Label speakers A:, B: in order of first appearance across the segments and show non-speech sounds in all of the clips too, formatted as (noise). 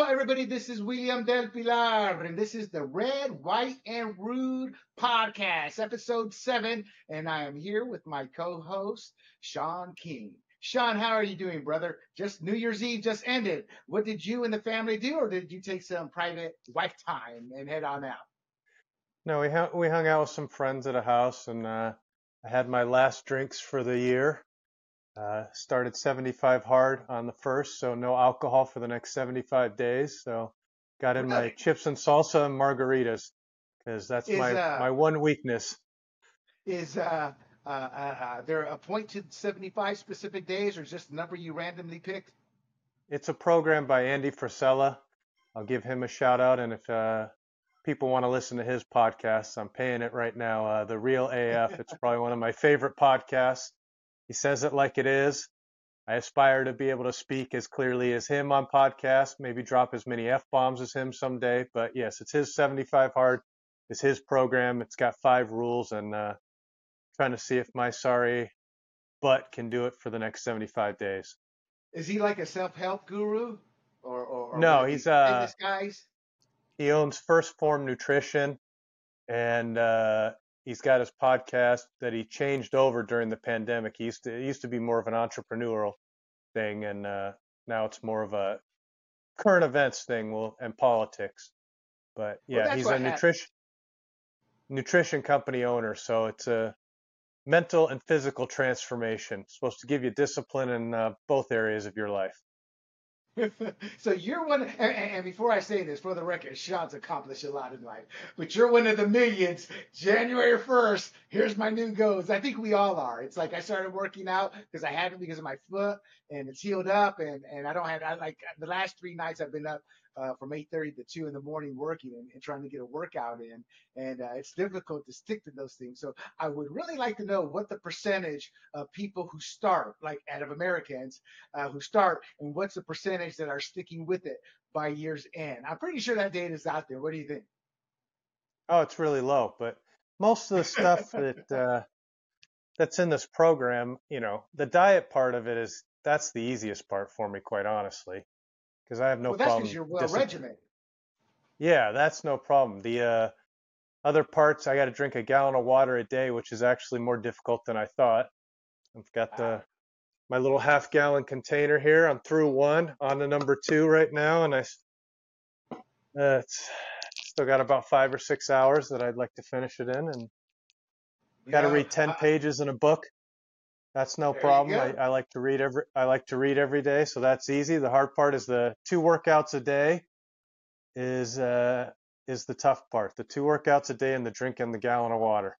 A: Hello, everybody. This is William Del Pilar, and this is the Red, White, and Rude podcast, episode seven. And I am here with my co host, Sean King. Sean, how are you doing, brother? Just New Year's Eve just ended. What did you and the family do, or did you take some private wife time and head on out?
B: No, we hung, we hung out with some friends at a house, and uh, I had my last drinks for the year. Uh, started 75 hard on the first, so no alcohol for the next 75 days. So got in my chips and salsa and margaritas because that's
A: Is
B: my
A: uh
B: my one weakness.
A: is uh, uh, uh, uh there a point to 75 specific days, or just a number you randomly picked?
B: It's a program by Andy Frisella. I'll give him a shout out, and if uh, people want to listen to his podcast, I'm paying it right now. Uh, the Real AF. It's probably one of my favorite podcasts. He says it like it is. I aspire to be able to speak as clearly as him on podcasts, maybe drop as many F bombs as him someday. But yes, it's his 75 hard. It's his program. It's got five rules and uh, trying to see if my sorry butt can do it for the next 75 days.
A: Is he like a self-help guru, or or, or
B: No, he's uh
A: guys?
B: he owns First Form Nutrition and uh, he's got his podcast that he changed over during the pandemic. He used to it used to be more of an entrepreneurial thing, and uh, now it's more of a current events thing, well, and politics. But yeah,
A: that's
B: he's a
A: happened.
B: nutrition nutrition company owner, so it's a mental and physical transformation. It's supposed to give you discipline in uh, both areas of your life. (laughs)
A: so you're one, and, and before I say this, for the record, Sean's accomplished a lot in life, but you're one of the millions. January 1st, here's my new goals. I think we all are. It's like I started working out because I had it because of my foot, and it's healed up, and and I don't have I like the last three nights I've been up. Uh, from 8:30 to 2 in the morning working and, and trying to get a workout in, and uh, it's difficult to stick to those things. So I would really like to know what the percentage of people who start, like out of Americans, uh, who start, and what's the percentage that are sticking with it by year's end? I'm pretty sure that data is out there. What do you think?
B: Oh, it's really low, but most of the stuff (laughs) that uh, that's in this program, you know, the diet part of it is that's the easiest part for me, quite honestly, because I have no
A: Well, that's because
B: problem
A: you're well regimented.
B: Yeah, that's no problem. The uh, other parts, I got to drink a gallon of water a day, which is actually more difficult than I thought. I've got the my little half gallon container here. I'm through one on to number two right now, and I uh, it's still got about five or six hours that I'd like to finish it in, and got to
A: Yeah,
B: read 10
A: I,
B: pages in a book. That's no
A: there
B: problem. I. I like to read every I like to read every day, so that's easy. The hard part is the two workouts a day is uh is the tough part. The two workouts a day and the drinking the gallon of water.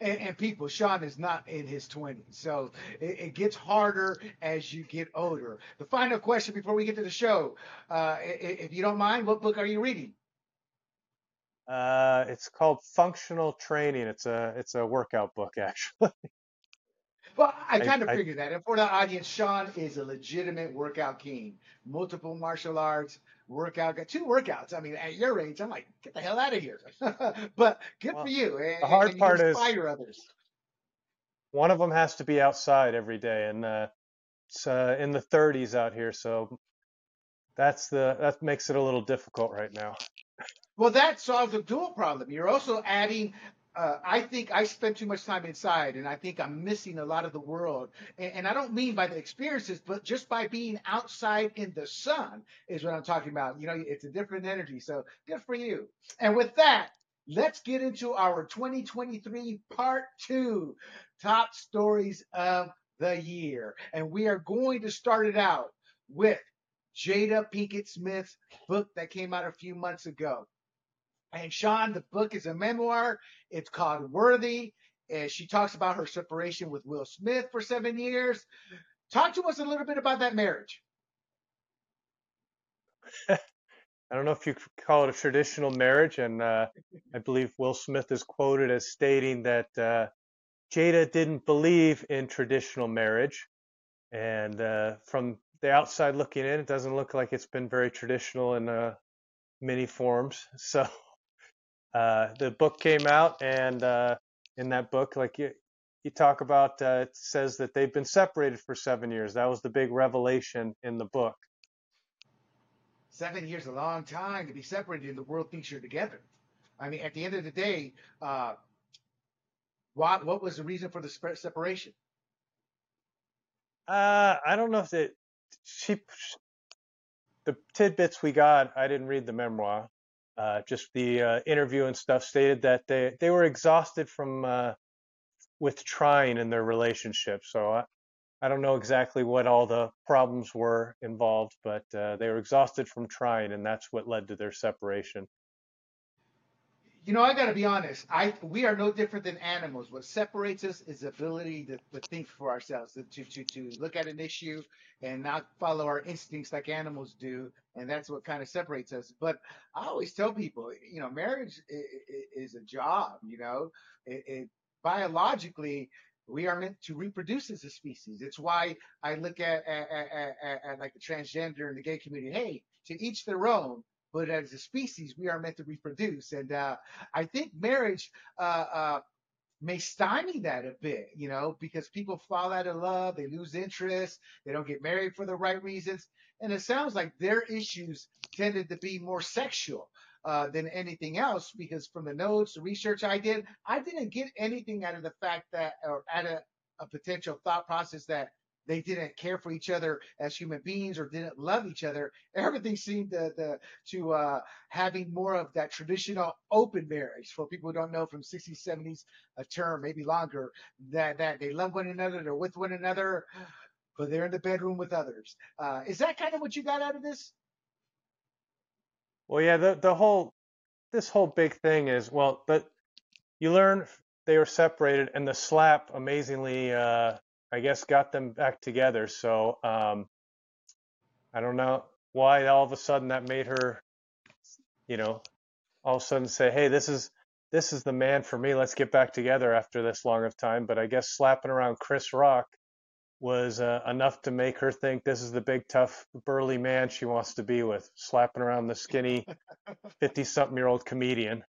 A: And, and people, Sean is not in his 20s, so it, it gets harder as you get older. The final question before we get to the show, uh, if you don't mind, what book are you reading?
B: Uh it's called Functional Training. It's a it's a workout book (laughs) actually.
A: Well, I kind of figured that. And for the audience, Sean is a legitimate workout king. Multiple martial arts, workout, got two workouts. I mean, at your age, I'm like, get the hell out of here. (laughs) but good for you. And,
B: the hard
A: you
B: part is
A: inspire others.
B: one of them has to be outside every day and uh it's uh, in the 30s out here, so that's the that makes it a little difficult right now.
A: Well, that solves a dual problem. You're also adding. Uh, I think I spend too much time inside, and I think I'm missing a lot of the world. And, and I don't mean by the experiences, but just by being outside in the sun is what I'm talking about. You know, it's a different energy. So good for you. And with that, let's get into our 2023 part two top stories of the year. And we are going to start it out with Jada Pinkett Smith's book that came out a few months ago. And Sean, the book is a memoir. It's called Worthy. And she talks about her separation with Will Smith for seven years. Talk to us a little bit about that marriage. (laughs)
B: I don't know if you could call it a traditional marriage, and uh, I believe Will Smith is quoted as stating that uh, Jada didn't believe in traditional marriage, and uh, from the outside looking in, it doesn't look like it's been very traditional in uh, many forms. (laughs) So uh, the book came out, and uh, in that book, like you, you talk about, uh, it says that they've been separated for seven years. That was the big revelation in the book.
A: seven years is a long time to be separated and the world thinks you're together. I mean, at the end of the day, uh, what, what was the reason for the separation?
B: Uh, I don't know if it, she, the tidbits we got, I didn't read the memoir. Uh, just the uh, interview and stuff stated that they, they were exhausted from uh, with trying in their relationship. So I, I don't know exactly what all the problems were involved, but uh, they were exhausted from trying, and that's what led to their separation.
A: You know, I got to be honest. I we are no different than animals. What separates us is the ability to, to think for ourselves, to, to to look at an issue and not follow our instincts like animals do, and that's what kind of separates us. But I always tell people, you know, marriage is, is a job. You know, it, it biologically we are meant to reproduce as a species. It's why I look at, at, at, at like the transgender and the gay community. Hey, to each their own. But as a species, we are meant to reproduce, and uh, I think marriage uh, uh, may stymie that a bit, you know, because people fall out of love, they lose interest, they don't get married for the right reasons, and it sounds like their issues tended to be more sexual. Uh, than anything else because from the notes, the research I did, I didn't get anything out of the fact that, or out of a potential thought process that they didn't care for each other as human beings or didn't love each other. (laughs) Everything seemed to, to, to uh, having more of that traditional open marriage for people who don't know from 60s, 70s, a term, maybe longer, that, that they love one another, they're with one another, but they're in the bedroom with others. Uh, is that kind of what you got out of this?
B: Well, yeah, the the whole this whole big thing is well, but you learn they were separated, and the slap amazingly, uh, I guess, got them back together. So um, I don't know why all of a sudden that made her, you know, all of a sudden say, hey, this is this is the man for me. Let's get back together after this long of time. But I guess slapping around Chris Rock was uh, enough to make her think this is the big, tough, burly man she wants to be with, slapping around the skinny (laughs) 50 something year old comedian.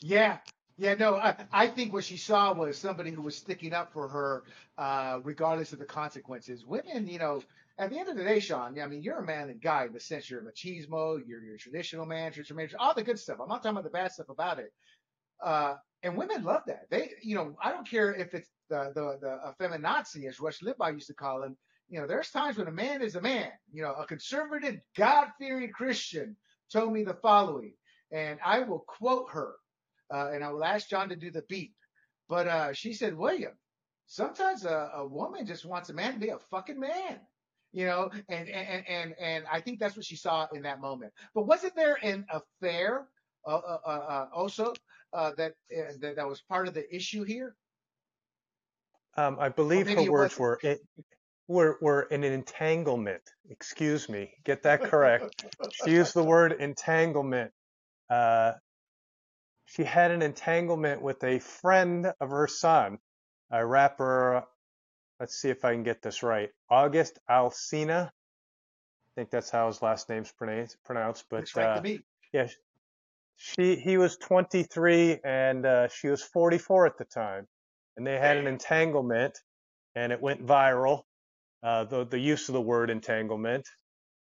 A: Yeah. Yeah, no, I, I think what she saw was somebody who was sticking up for her, uh, regardless of the consequences. Women, you know, at the end of the day, Sean, I mean, you're a man and guy in the sense you're machismo, you're, you're a traditional man, traditional man, all the good stuff. I'm not talking about the bad stuff about it. Uh, and women love that. They, you know, I don't care if it's the the the as Rush Limbaugh used to call him. You know, there's times when a man is a man. You know, a conservative, God-fearing Christian told me the following, and I will quote her, uh, and I will ask John to do the beat. But uh, she said, William, sometimes a, a woman just wants a man to be a fucking man you know, and, and, and, and I think that's what she saw in that moment. But wasn't there an affair uh, uh, uh, uh also uh, that, uh, that that was part of the issue here?
B: Um, I believe her words were it, were were an entanglement. Excuse me, get that correct. (laughs) she used the word entanglement. Uh, she had an entanglement with a friend of her son, a rapper. Let's see if I can get this right. August Alsina. I think that's how his last name's pronounced. But
A: uh,
B: yeah, she he was 23 and uh, she was 44 at the time, and they had an entanglement, and it went viral. Uh, the the use of the word entanglement,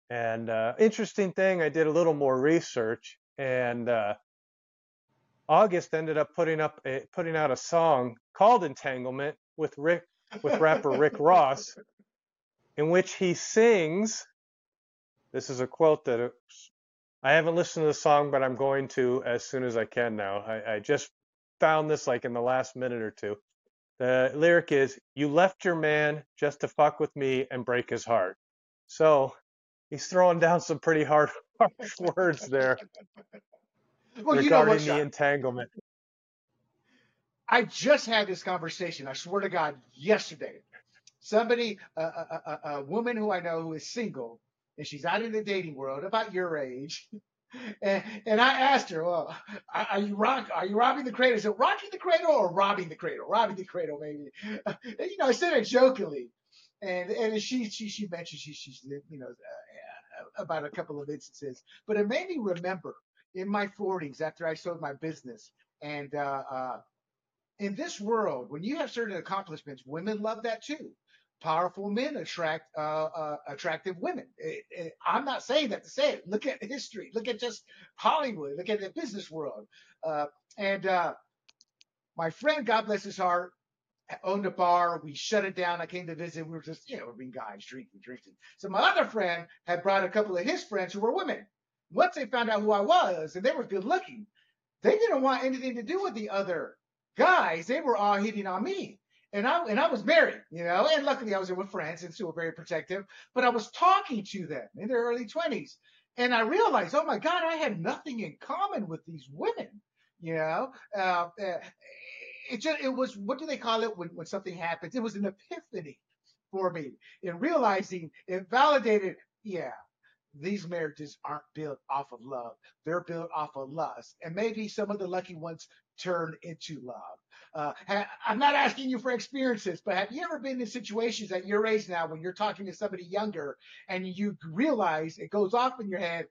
B: and uh, interesting thing, I did a little more research, and uh, August ended up putting up a, putting out a song called "Entanglement" with Rick with rapper Rick (laughs) Ross, in which he sings. This is a quote that uh, I haven't listened to the song, but I'm going to as soon as I can now. I, I just found this like in the last minute or two. The lyric is, You left your man just to fuck with me and break his heart. So he's throwing down some pretty hard (laughs) harsh words there (laughs) well, regarding you know what, the entanglement.
A: I just had this conversation, I swear to God, yesterday. Somebody, a, a, a, a woman who I know who is single, and she's out in the dating world about your age. (laughs) And, and I asked her, well, are you rock, are you robbing the cradle? Is it rocking the cradle or robbing the cradle? Robbing the cradle, maybe. (laughs) And, you know, I said it jokingly. And, and she, she, she mentioned she, she's, you know, uh, about a couple of instances, but it made me remember in my 40s after I sold my business and, uh, uh, in this world, when you have certain accomplishments, women love that too. powerful men attract uh, uh, attractive women. It, it, I'm not saying that to say it. Look at history. Look at just Hollywood. Look at the business world. Uh, and uh, my friend, God bless his heart, owned a bar. We shut it down. I came to visit. We were just, you know, being guys drinking, drinking. So my other friend had brought a couple of his friends who were women. Once they found out who I was, and they were good looking, they didn't want anything to do with the other guys. They were all hitting on me. And I and I was married, you know, and luckily I was with friends and still very protective. But I was talking to them in their early 20s, and I realized, oh my God, I had nothing in common with these women, you know. Uh, uh, it just it was what do they call it when when something happens? It was an epiphany for me in realizing it validated, yeah, these marriages aren't built off of love. They're built off of lust. And maybe some of the lucky ones turn into love. Uh, I'm not asking you for experiences, but have you ever been in situations at your age now when you're talking to somebody younger and you realize it goes off in your head,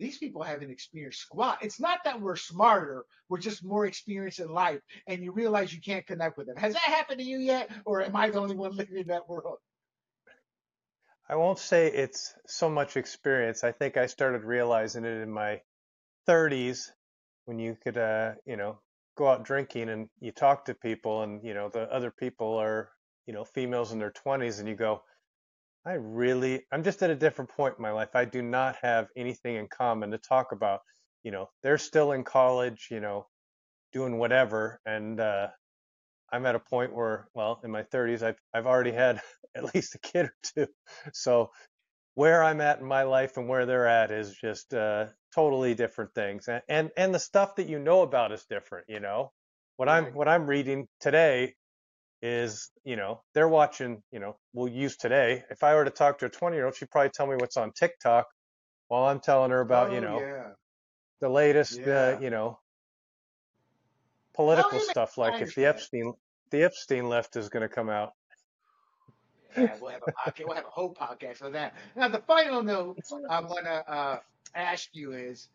A: these people haven't experienced squat. It's not that we're smarter, we're just more experienced in life, and you realize you can't connect with them. Has that happened to you yet, or am I the only one living in that world?
B: I won't say it's so much experience. I think I started realizing it in my 30s when you could, uh, you know, go out drinking and you talk to people and, you know, the other people are, you know, females in their 20s and you go, I really, I'm just at a different point in my life. I do not have anything in common to talk about. You know, they're still in college, you know, doing whatever. And, uh, I'm at a point where, well, in my 30s, I've I've already had (laughs) at least a kid or two. So where I'm at in my life and where they're at is just uh, totally different things, and, and and the stuff that you know about is different. You know, what I'm what I'm reading today is, you know, they're watching. You know, we'll use today. If I were to talk to a 20 year old, she'd probably tell me what's on TikTok, while I'm telling her about,
A: oh,
B: you know,
A: yeah.
B: the latest,
A: Yeah.
B: uh, you know, political stuff. Like if the. Epstein the Epstein left is going to come out.
A: Yeah, we'll have a podcast. We'll have a whole podcast on that. Now, the final note I want to uh, ask you is: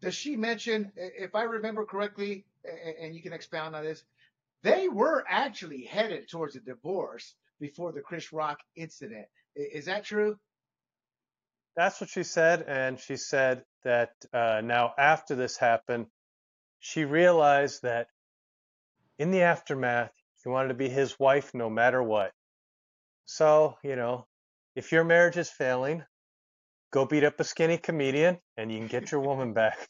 A: Does she mention, if I remember correctly, and you can expound on this, they were actually headed towards a divorce before the Chris Rock incident. Is that true?
B: That's what she said, and she said that uh, now after this happened, she realized that in the aftermath, she wanted to be his wife no matter what. So, you know, if your marriage is failing, go beat up a skinny comedian and you can get your woman back.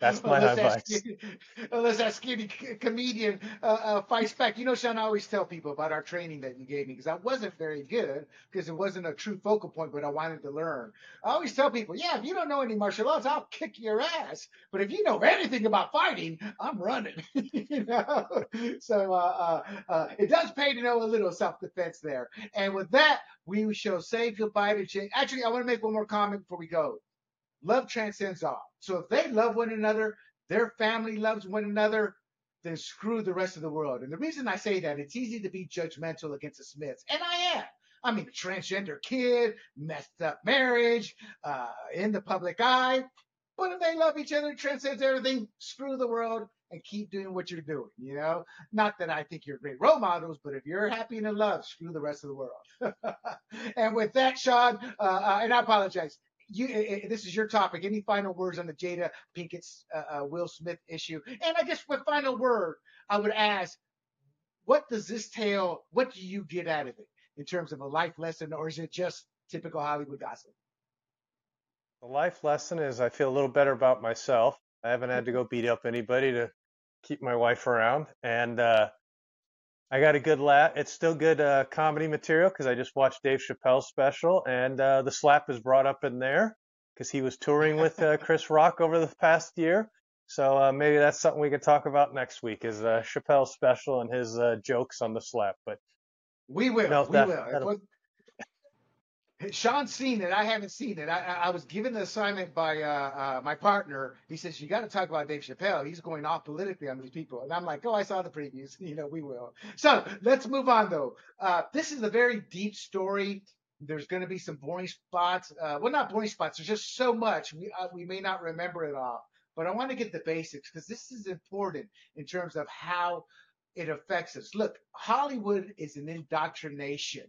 B: That's my
A: unless that
B: advice.
A: skinny, (laughs) unless that skinny comedian uh, uh, fights back. You know, Sean, I always tell people about our training that you gave me because I wasn't very good because it wasn't a true focal point, but I wanted to learn. I always tell people, yeah, if you don't know any martial arts, I'll kick your ass. But if you know anything about fighting, I'm running. (laughs) you know, so uh, uh, uh, it does pay to know a little self-defense there. And with that, we shall say goodbye to Jay. Actually, I want to make one more comment before we go love transcends all. So if they love one another, their family loves one another, then screw the rest of the world. And the reason I say that, it's easy to be judgmental against the Smiths, and I am. I mean, a transgender kid, messed up marriage, uh, in the public eye. But if they love each other, transcends everything, screw the world and keep doing what you're doing, you know? Not that I think you're great role models, but if you're happy and in love, screw the rest of the world. (laughs) and with that, Sean, uh, uh, and I apologize you, uh, this is your topic. Any final words on the Jada Pinkett uh, uh, Will Smith issue? And I guess with final word, I would ask, what does this tale? What do you get out of it in terms of a life lesson, or is it just typical Hollywood gossip?
B: The life lesson is I feel a little better about myself. I haven't had to go beat up anybody to keep my wife around, and uh, I got a good laugh. It's still good uh, comedy material because I just watched Dave Chappelle's special, and uh, the slap is brought up in there because he was touring with uh, Chris Rock over the past year. So uh, maybe that's something we could talk about next week is uh, Chappelle's special and his uh, jokes on the slap. But
A: We will.
B: no,
A: we
B: that,
A: will. If
B: that'll,
A: what- Sean's seen it. I haven't seen it. I, I was given the assignment by uh, uh, my partner. He says you got to talk about Dave Chappelle. He's going off politically on these people, and I'm like, oh, I saw the previews. (laughs) You know, we will. So let's move on though. Uh, this is a very deep story. There's going to be some boring spots. Uh, well, not boring spots. There's just so much we uh, we may not remember it all. But I want to get the basics because this is important in terms of how it affects us. Look, Hollywood is an indoctrination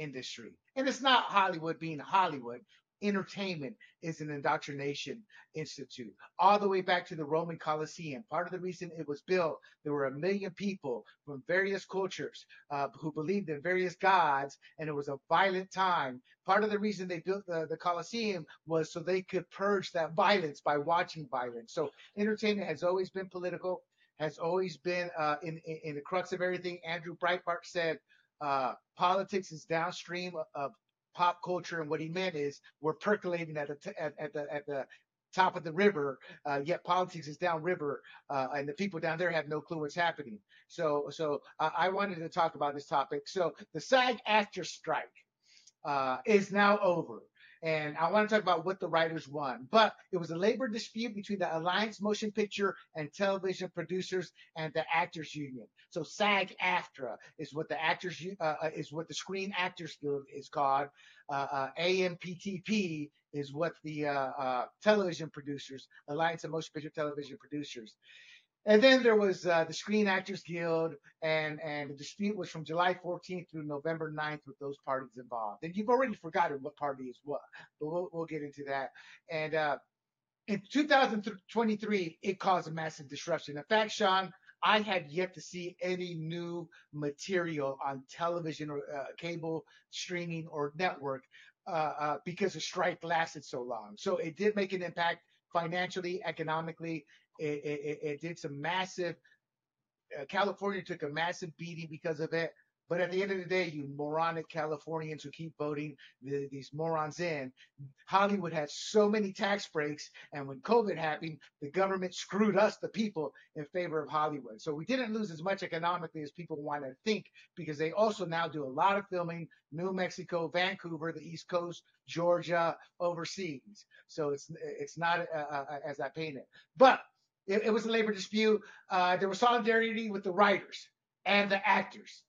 A: industry. And it's not Hollywood being Hollywood. Entertainment is an indoctrination institute, all the way back to the Roman Colosseum. Part of the reason it was built, there were a million people from various cultures uh, who believed in various gods, and it was a violent time. Part of the reason they built the, the Colosseum was so they could purge that violence by watching violence. So entertainment has always been political, has always been uh, in, in, in the crux of everything. Andrew Breitbart said, uh, politics is downstream of pop culture, and what he meant is we're percolating at the t- at, at the at the top of the river, uh, yet politics is downriver, uh, and the people down there have no clue what's happening. So, so uh, I wanted to talk about this topic. So, the SAG-AFTRA strike uh, is now over. And I want to talk about what the writers won. But it was a labor dispute between the Alliance Motion Picture and Television Producers and the Actors Union. So SAG-AFTRA is what the actors uh, uh, is what the Screen Actors Guild is called. Uh, uh, AMPTP is what the uh, uh, television producers, Alliance of Motion Picture Television Producers. And then there was uh, the Screen Actors Guild, and and the dispute was from July 14th through November 9th with those parties involved. And you've already forgotten what party is what, but we'll, we'll get into that. And uh, in 2023, it caused a massive disruption. In fact, Sean, I had yet to see any new material on television or uh, cable streaming or network uh, uh, because the strike lasted so long. So it did make an impact financially, economically, it, it, it did some massive. Uh, California took a massive beating because of it. But at the end of the day, you moronic Californians who keep voting the, these morons in, Hollywood had so many tax breaks. And when COVID happened, the government screwed us, the people, in favor of Hollywood. So we didn't lose as much economically as people want to think because they also now do a lot of filming, New Mexico, Vancouver, the East Coast, Georgia, overseas. So it's, it's not uh, uh, as I painted. But it, it was a labor dispute. Uh, there was solidarity with the writers and the actors.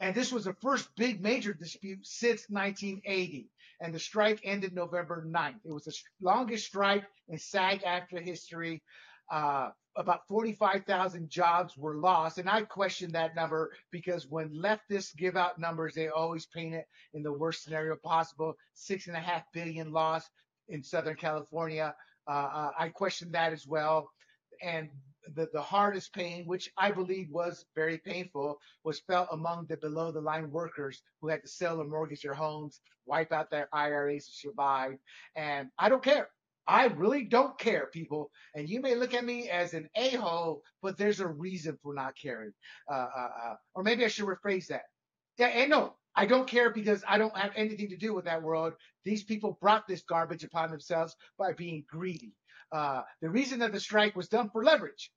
A: And this was the first big major dispute since 1980. And the strike ended November 9th. It was the longest strike in SAG-AFTRA history. Uh, about 45,000 jobs were lost. And I question that number because when leftists give out numbers, they always paint it in the worst scenario possible. Six and a half billion lost in Southern California. Uh, uh, I questioned that as well. And the, the hardest pain, which I believe was very painful, was felt among the below the line workers who had to sell or mortgage their homes, wipe out their IRAs to survive. And I don't care. I really don't care, people. And you may look at me as an a hole, but there's a reason for not caring. Uh, uh, uh, or maybe I should rephrase that. Yeah, and no, I don't care because I don't have anything to do with that world. These people brought this garbage upon themselves by being greedy. Uh, the reason that the strike was done for leverage.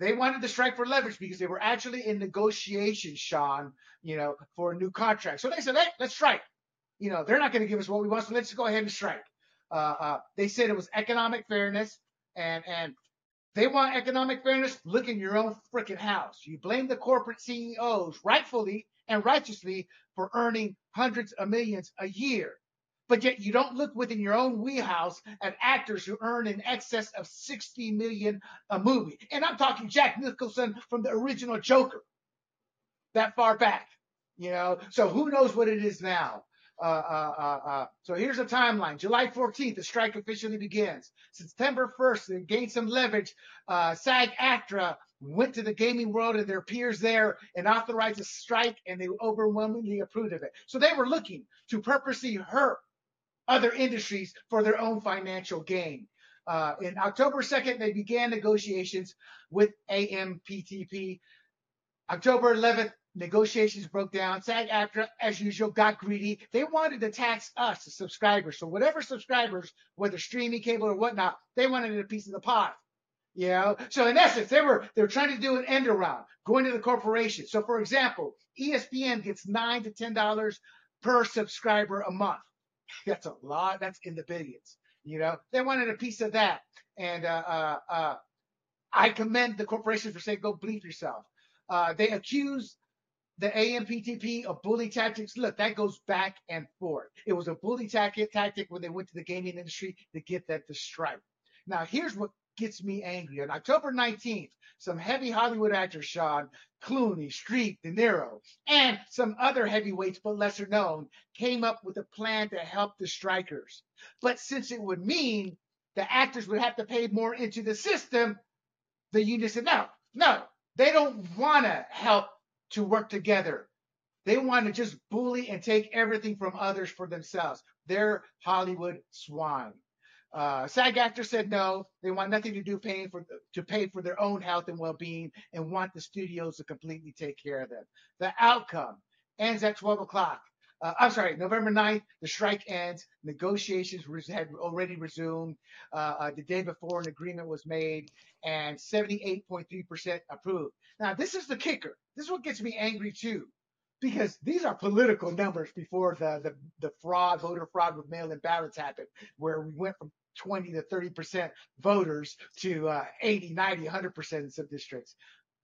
A: They wanted the strike for leverage because they were actually in negotiations, Sean, you know, for a new contract. So they said, hey, let's strike. You know, they're not going to give us what we want, so let's go ahead and strike. Uh, uh, they said it was economic fairness, and and they want economic fairness. Look in your own freaking house. You blame the corporate CEOs, rightfully and righteously, for earning hundreds of millions a year. But yet you don't look within your own wheelhouse at actors who earn in excess of 60 million a movie. And I'm talking Jack Nicholson from the original Joker. That far back, you know. So who knows what it is now? Uh, uh, uh, uh so here's a timeline. July 14th, the strike officially begins. September 1st, they gained some leverage. Uh, SAG-AFTRA went to the gaming world and their peers there and authorized a strike and they overwhelmingly approved of it. So they were looking to purposely hurt other industries for their own financial gain. Uh, in October 2nd, they began negotiations with AMPTP. October 11th, negotiations broke down. SAG-AFTRA, as usual, got greedy. They wanted to tax us, the subscribers. So whatever subscribers, whether streaming, cable, or whatnot, they wanted a piece of the pie. Know, so in essence, they were they were trying to do an end around, going to the corporation. So, for example, ESPN gets nine to ten dollars per subscriber a month. That's a lot. That's in the billions. You know, they wanted a piece of that, and uh, uh, uh, I commend the corporation for saying, "Go bleep yourself." Uh, they accuse the AMPTP of bully tactics. Look, that goes back and forth. It was a bully tactic tactic when they went to the gaming industry to get that to strike. Now, here's what gets me angry. On October 19th, some heavy Hollywood actors, Sean, Clooney, Streep, De Niro, and some other heavyweights but lesser known, came up with a plan to help the strikers. But since it would mean the actors would have to pay more into the system, the union said, no, no, they don't want to help to work together. They want to just bully and take everything from others for themselves. They're Hollywood swine. Uh, SAG actors said no. They want nothing to do paying for to pay for their own health and well-being, and want the studios to completely take care of them. The outcome ends at 12 o'clock. Uh, I'm sorry, November 9th, the strike ends. Negotiations had already resumed. Uh, uh, the day before, an agreement was made, and 78.3% approved. Now, this is the kicker. This is what gets me angry too because these are political numbers before the, the, the fraud, voter fraud with mail-in ballots happened, where we went from 20 to 30 percent voters to uh, 80, 90, 100 percent in some districts.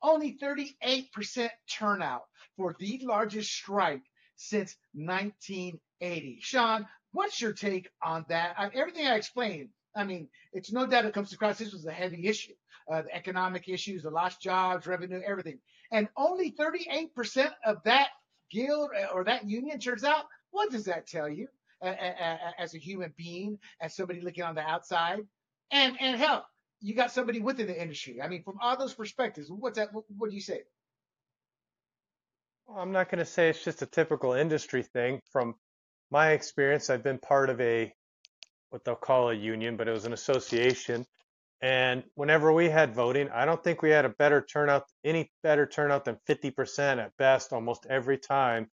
A: Only 38 percent turnout for the largest strike since 1980. Sean, what's your take on that? I, everything I explained, I mean, it's no doubt it comes across. This was a heavy issue, uh, the economic issues, the lost jobs, revenue, everything. And only 38% of that guild or that union turns out, what does that tell you as a human being, as somebody looking on the outside? And and hell, you got somebody within the industry. I mean, from all those perspectives, what's that? What, what do you say?
B: Well, I'm not going to say it's just a typical industry thing. From my experience, I've been part of a what they'll call a union, but it was an association. And whenever we had voting, I don't think we had a better turnout, any better turnout than 50% at best, almost every time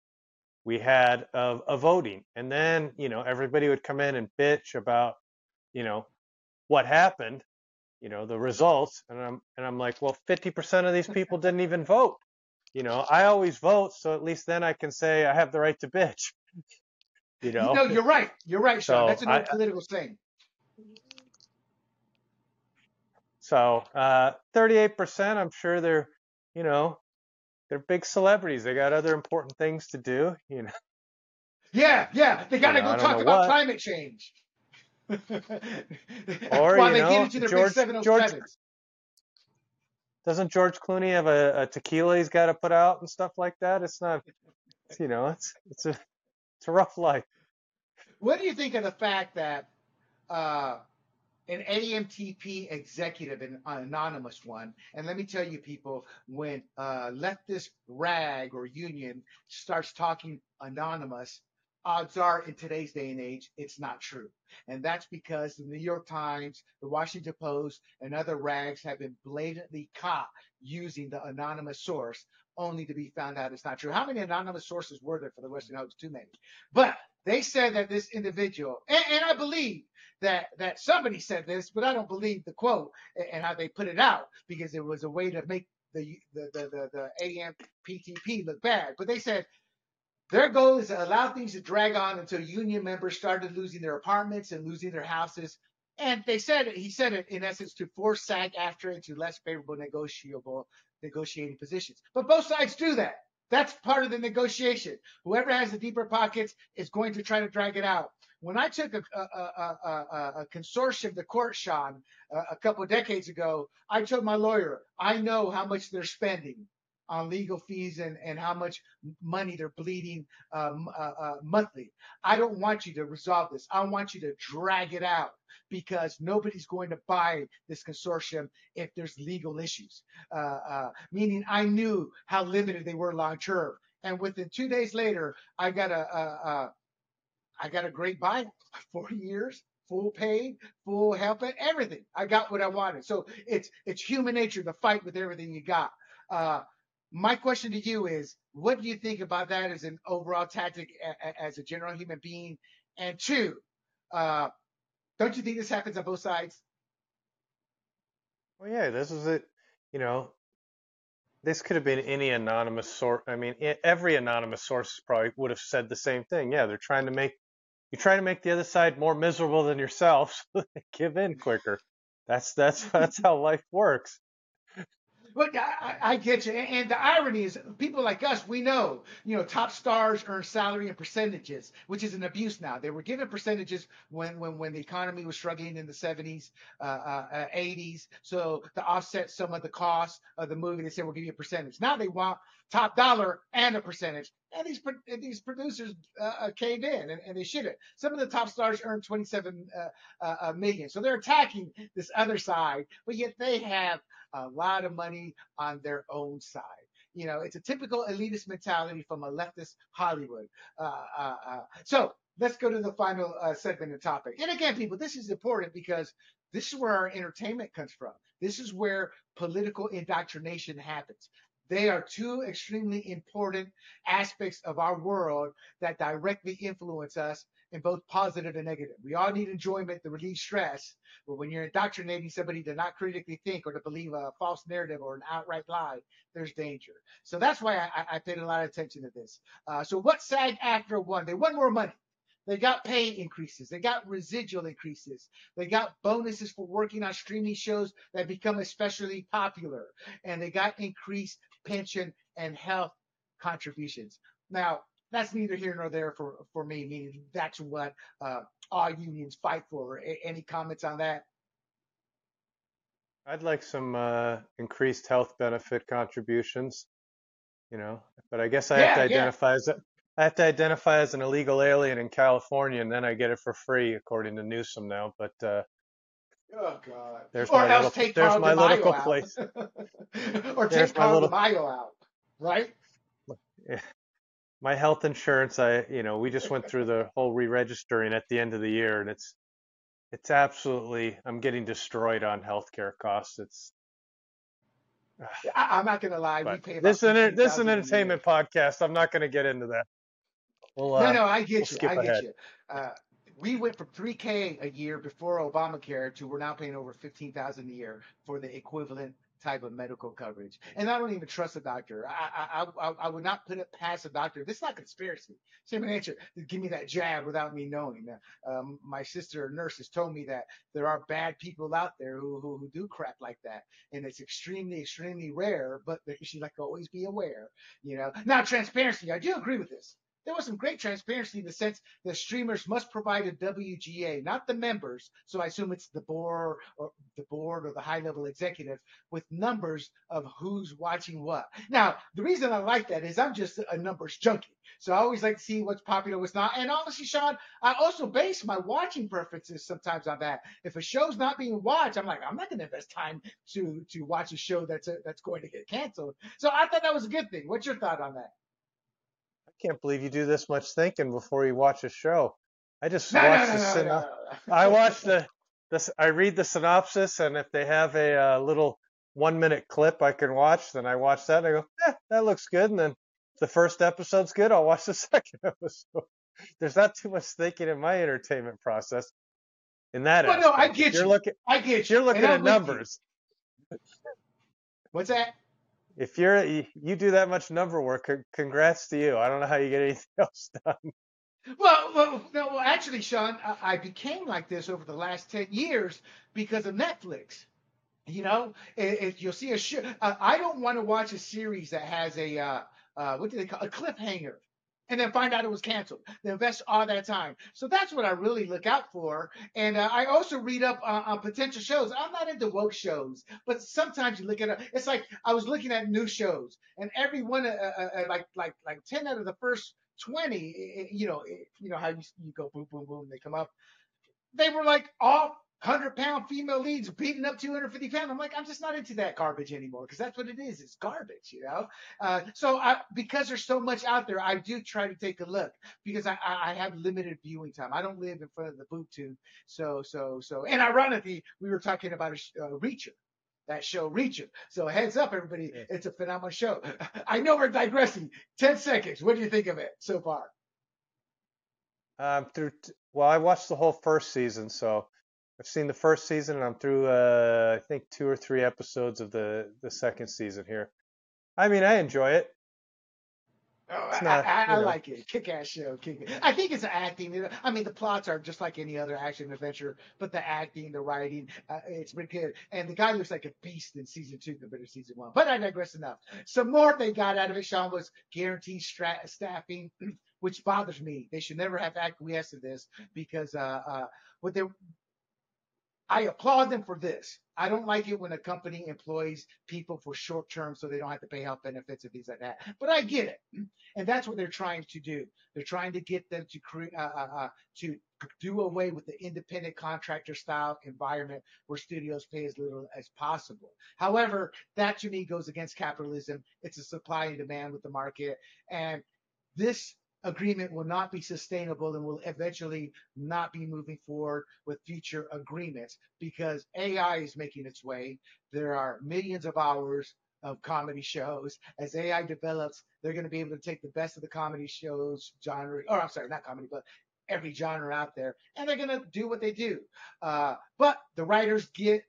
B: we had of a voting. And then, you know, everybody would come in and bitch about, you know, what happened, you know, the results. And I'm and I'm like, well, 50% of these people didn't even vote. You know, I always vote, so at least then I can say I have the right to bitch. (laughs)
A: You know, no, you're right. You're right, Sean. So That's an old political saying.
B: So uh, 38%, I'm sure they're, you know, they're big celebrities. They got other important things to do, you know.
A: Yeah, yeah, they got to you know, go talk about what. climate change. (laughs)
B: or While you know, George,
A: oh
B: George, doesn't George Clooney have a, a tequila he's got to put out and stuff like that? It's not, it's, you know, it's it's a it's a rough life.
A: What do you think of the fact that uh, an AMPTP executive, an anonymous one. And let me tell you, people, when uh, leftist rag or union starts talking anonymous, odds are in today's day and age, it's not true. And that's because the New York Times, the Washington Post, and other rags have been blatantly caught using the anonymous source only to be found out it's not true. How many anonymous sources were there for the Westinghouse? Too many. But they said that this individual, and, and I believe that that somebody said this, but I don't believe the quote and how they put it out because it was a way to make the the the, the, the AMPTP look bad. But they said their goal is to allow things to drag on until union members started losing their apartments and losing their houses. And they said he said it in essence to force SAG-AFTRA into less favorable negotiable negotiating positions. But both sides do that. That's part of the negotiation. Whoever has the deeper pockets is going to try to drag it out. When I took a, a, a, a consortium to court, Sean, a couple of decades ago, I told my lawyer, I know how much they're spending on legal fees and, and how much money they're bleeding um, uh, uh, monthly. I don't want you to resolve this. I want you to drag it out because nobody's going to buy this consortium if there's legal issues. Uh, uh meaning I knew how limited they were long term. And within two days later, I got a, a, a I got a great buy, (laughs) four years, full paid, full help, and everything. I got what I wanted. So it's it's human nature to fight with everything you got. Uh, my question to you is, what do you think about that as an overall tactic as a general human being? And two, uh, don't you think this happens on both sides?
B: Well, yeah, this is it. You know, this could have been any anonymous source. I mean, every anonymous source probably would have said the same thing. Yeah, they're trying to make you try to make the other side more miserable than yourself, (laughs) so they give in quicker. That's that's (laughs) that's how life works.
A: Look, I, I get you. And the irony is, people like us, we know, you know, top stars earn salary and percentages, which is an abuse now. They were given percentages when when, when the economy was struggling in the 70s, uh, uh, 80s. Uh, so to offset some of the cost of the movie, they said, we'll give you a percentage. Now they want top dollar and a percentage. And these these producers uh, uh, caved in and, and they should have. Some of the top stars earned 27 uh, uh, million. So they're attacking this other side, but yet they have a lot of money on their own side. You know, it's a typical elitist mentality from a leftist Hollywood. Uh, uh, so let's go to the final segment of topic. And again, people, this is important because this is where our entertainment comes from. This is where political indoctrination happens. They are two extremely important aspects of our world that directly influence us in both positive and negative. We all need enjoyment to relieve stress, but when you're indoctrinating somebody to not critically think or to believe a false narrative or an outright lie, there's danger. So that's why I, I paid a lot of attention to this. Uh, so what SAG-AFTRA won? They won more money. They got pay increases. They got residual increases. They got bonuses for working on streaming shows that become especially popular. And they got increased pension and health contributions. Now, that's neither here nor there for, for me, meaning that's what uh, all unions fight for. A- any comments on that?
B: I'd like some uh, increased health benefit contributions, you know, but I guess I have to identify yeah. as a, I have to identify as an illegal alien in California, and then I get it for free, according to Newsom now. But uh,
A: oh god,
B: there's or my little, there's Carl my little place. (laughs)
A: or take Carl little... DeMaio out, right?
B: Yeah my health insurance, I you know, we just went through the whole re-registering at the end of the year, and it's it's absolutely I'm getting destroyed on healthcare costs. It's
A: I, am not gonna lie, we
B: pay this an this is an entertainment podcast. I'm not gonna get into that.
A: We'll, uh, no, no, I get we'll you. I get you. Uh, we went from 3K a year before Obamacare to we're now paying over 15,000 a year for the equivalent type of medical coverage. And I don't even trust a doctor. I I, I, I would not put it past a doctor. This is not conspiracy. Human nature. Give me that jab without me knowing. Um, my sister, nurse, has told me that there are bad people out there who, who, who do crap like that. And it's extremely, extremely rare, but she's like, always be aware, you know. Now, transparency. I do agree with this there was some great transparency in the sense that streamers must provide a WGA, not the members. So I assume it's the board or the board or the high level executive with numbers of who's watching what. Now, the reason I like that is I'm just a numbers junkie. So I always like to see what's popular, what's not. And honestly, Sean, I also base my watching preferences sometimes on that. If a show's not being watched, I'm like, I'm not going to invest time to to watch a show that's a, that's going to get canceled. So I thought that was a good thing. What's your thought on that?
B: Can't believe you do this much thinking before you watch a show. I just no, watch no, the synopsis. I watch the this. I read the synopsis, and if they have a uh, little one minute clip I can watch, then I watch that. and I go, eh, that looks good. And then if the first episode's good, I'll watch the (laughs) second episode. There's not too much thinking in my entertainment process. In that,
A: well, no, I get you're you. Looking, I get
B: you. You're looking at numbers.
A: What's that?
B: If you're you do that much number work, congrats to you. I don't know how you get anything (laughs) else done.
A: Well, well, no, well, actually, Sean, I became like this over the last ten years because of Netflix. You know, if you'll see a show, I don't want to watch a series that has a uh, uh, what do they call a cliffhanger and then find out it was canceled. They invest all that time. So that's what I really look out for. And uh, I also read up uh, on potential shows. I'm not into woke shows, but sometimes you look at it. It's like I was looking at new shows, and every one, uh, uh, uh like like like ten out of the first twenty, you know, you know how you, you go boom boom boom, they come up. They were like all 100 pound female leads beating up 250 pounds. I'm like, I'm just not into that garbage anymore because that's what it is. It's garbage, you know? Uh, so I, because there's so much out there, I do try to take a look because I, I have limited viewing time. I don't live in front of the boob tube. So, so, so, and ironically, we were talking about a uh, Reacher. That show Reacher. So heads up, everybody. Yeah. It's a phenomenal show. (laughs) I know we're digressing. 10 seconds. What do you think of it so far?
B: Um, through, t- well, I watched the whole first season, so I've seen the first season and I'm through uh, I think two or three episodes of the the second season here. I mean, I enjoy it.
A: Oh, not, I, I, I like it. Kick ass show. Kick I think it's acting. I mean, the plots are just like any other action adventure, but the acting, the writing, uh, it's pretty good. And the guy looks like a beast in season two compared to season one. But I digress enough. Some more they got out of it, Sean, was guaranteed stra- staffing, (clears throat) which bothers me. They should never have acquiesced to this because uh, uh, what they I applaud them for this. I don't like it when a company employs people for short term so they don't have to pay health benefits and things like that. But I get it, and that's what they're trying to do. They're trying to get them to create uh, uh, uh, to do away with the independent contractor style environment where studios pay as little as possible. However, that to me goes against capitalism. It's a supply and demand with the market, and this agreement will not be sustainable and will eventually not be moving forward with future agreements because AI is making its way. There are millions of hours of comedy shows. As AI develops, they're going to be able to take the best of the comedy shows genre, or I'm sorry, not comedy, but every genre out there, and they're going to do what they do. Uh, but the writers get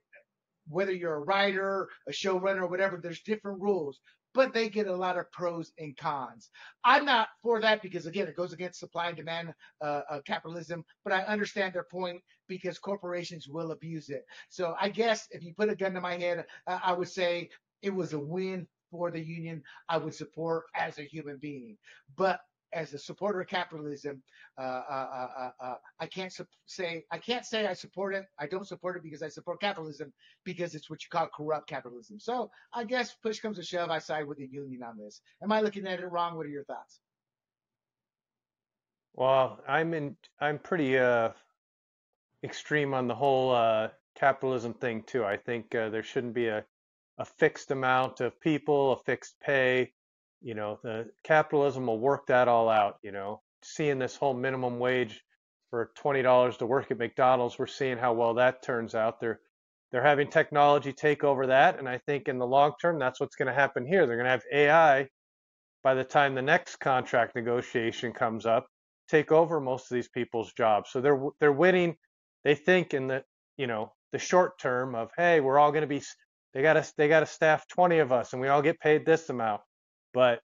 A: whether you're a writer, a showrunner, or whatever, there's different rules but they get a lot of pros and cons. I'm not for that because again, it goes against supply and demand uh, uh, capitalism. But I understand their point because corporations will abuse it. So I guess if you put a gun to my head, uh, I would say it was a win for the union. I would support as a human being, but as a supporter of capitalism, uh, uh, uh, uh, I can't su- say I can't say I support it. I don't support it because I support capitalism because it's what you call corrupt capitalism. So I guess push comes to shove, I side with the union on this. Am I looking at it wrong? What are your thoughts?
B: Well, I'm in. I'm pretty uh, extreme on the whole uh, capitalism thing too. I think uh, there shouldn't be a a fixed amount of people, a fixed pay you know, the capitalism will work that all out. You know, seeing this whole minimum wage for twenty dollars to work at McDonald's, we're seeing how well that turns out. They're they're having technology take over that, and I think in the long term, that's what's going to happen here. They're going to have AI by the time the next contract negotiation comes up, take over most of these people's jobs. So they're they're winning. They think in the you know the short term of hey, we're all going to be they got to they got to staff 20 of us, and we all get paid this amount. But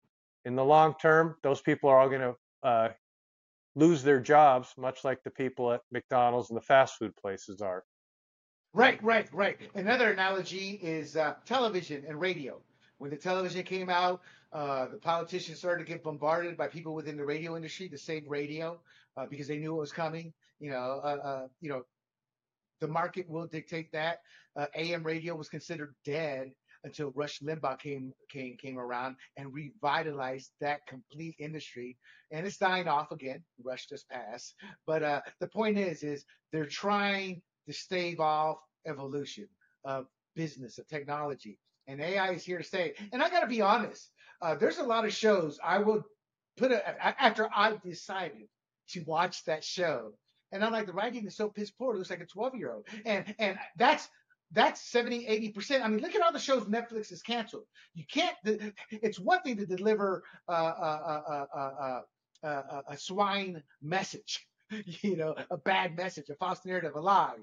B: in the long term, those people are all going to uh, lose their jobs, much like the people at McDonald's and the fast food places are.
A: Right, right, right. Another analogy is uh, television and radio. When the television came out, uh, the politicians started to get bombarded by people within the radio industry to save radio uh, because they knew it was coming. You know, uh, uh, you know, the market will dictate that. Uh, AM radio was considered dead until Rush Limbaugh came came came around and revitalized that complete industry. And it's dying off again. Rush just passed. But uh, the point is, is they're trying to stave off evolution of business, of technology. And AI is here to stay. And I got to be honest, uh, there's a lot of shows I will put a, after I decided to watch that show. And I'm like, the writing is so piss poor. It looks like a 12 year old. And, and that's, that's 70, 80%. I mean, look at all the shows Netflix has canceled. You can't, it's one thing to deliver uh, uh, uh, a swine message, (laughs) you know, a bad message, a false narrative, a lie.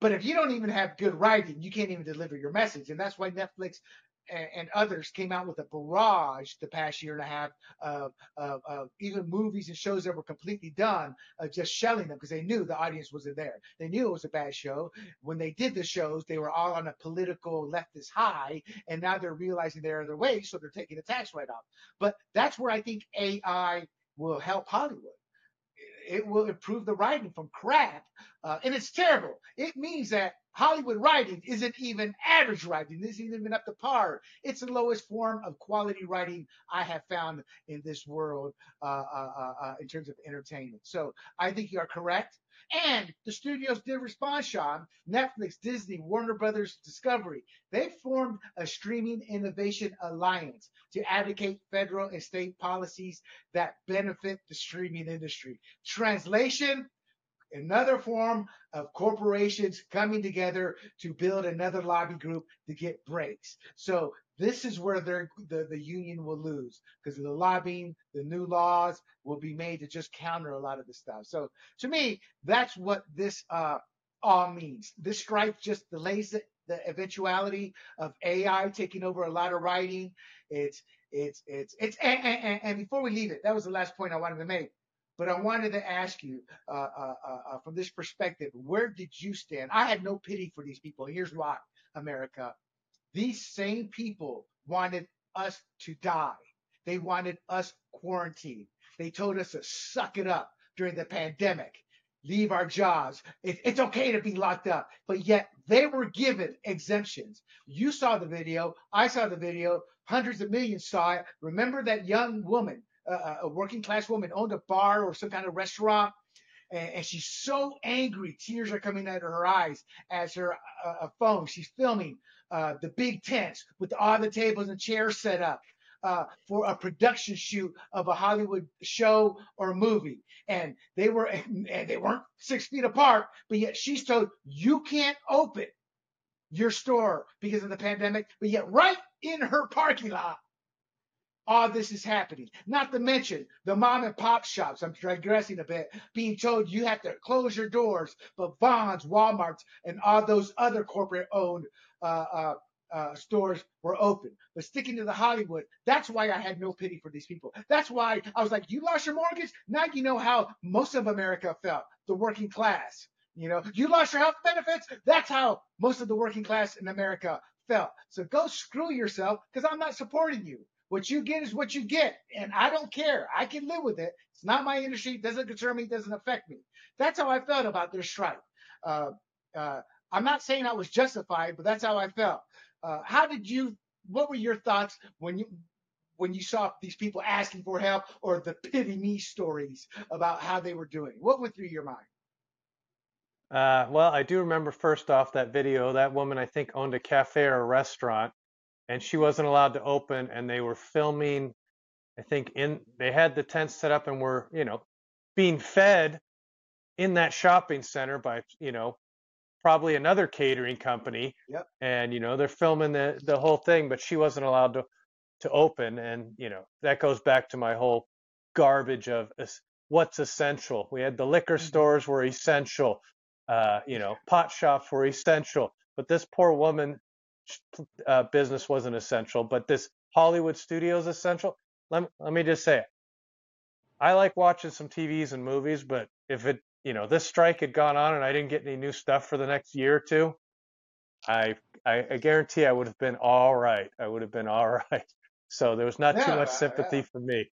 A: But if you don't even have good writing, you can't even deliver your message. And that's why Netflix and, others came out with a barrage the past year and a half of, of, of even movies and shows that were completely done, uh, just shelling them because they knew the audience wasn't there. They knew it was a bad show. When they did the shows, they were all on a political leftist high, and now they're realizing there are other ways, so they're taking a tax write off. But that's where I think AI will help Hollywood it will improve the writing from crap. Uh, and it's terrible. It means that Hollywood writing isn't even average writing. This isn't even up to par. It's the lowest form of quality writing I have found in this world uh, uh, uh, uh in terms of entertainment. So I think you are correct. And the studios did respond, Sean. Netflix, Disney, Warner Brothers, Discovery. They formed a streaming innovation alliance to advocate federal and state policies that benefit the streaming industry. Translation, another form of corporations coming together to build another lobby group to get breaks. So this is where the, the union will lose because the lobbying, the new laws will be made to just counter a lot of this stuff. So to me, that's what this uh, all means. This strike just delays it, the eventuality of AI taking over a lot of writing. It's it's it's it's and, and, and before we leave it, that was the last point I wanted to make. But I wanted to ask you, uh, uh, uh, uh, from this perspective, where did you stand? I had no pity for these people. Here's why, America. These same people wanted us to die. They wanted us quarantined. They told us to suck it up during the pandemic, leave our jobs. It, it's okay to be locked up. But yet they were given exemptions. You saw the video. I saw the video. Hundreds of millions saw it. Remember that young woman, uh, a working class woman, owned a bar or some kind of restaurant? And, she's so angry, tears are coming out of her eyes as her uh, phone. She's filming uh, the big tents with all the tables and chairs set up uh, for a production shoot of a Hollywood show or movie, and they were (laughs) and they weren't six feet apart, but yet she's told you can't open your store because of the pandemic, but yet right in her parking lot. All this is happening. Not to mention the mom and pop shops. I'm digressing a bit, being told you have to close your doors, but Vons, Walmart's, and all those other corporate owned uh, uh, uh, stores were open. But sticking to the Hollywood, that's why I had no pity for these people. That's why I was like, you lost your mortgage. Now you know how most of America felt, the working class. You know, you lost your health benefits. That's how most of the working class in America felt. So go screw yourself because I'm not supporting you. What you get is what you get. And I don't care. I can live with it. It's not my industry. It doesn't concern me. It doesn't affect me. That's how I felt about their strike. Uh, uh, I'm not saying I was justified, but that's how I felt. Uh, how did you? What were your thoughts when you when you saw these people asking for help or the pity me stories about how they were doing? What went through your mind?
B: Uh, well, I do remember first off that video. That woman, I think, owned a cafe or a restaurant, and she wasn't allowed to open. And they were filming. I think in they had the tents set up and were you know being fed in that shopping center by you know probably another catering company.
A: Yep.
B: And you know they're filming the the whole thing, but she wasn't allowed to to open, and you know that goes back to my whole garbage of what's essential. We had the liquor mm-hmm. stores were essential, uh, you know, pot shops were essential, but this poor woman uh, business wasn't essential. But this Hollywood studio is essential. Let, let me just say it. I like watching some TVs and movies, but if it you know this strike had gone on and I didn't get any new stuff for the next year or two, I I, I guarantee I would have been all right. I would have been all (laughs) right. So there was not yeah, too much sympathy yeah. for me.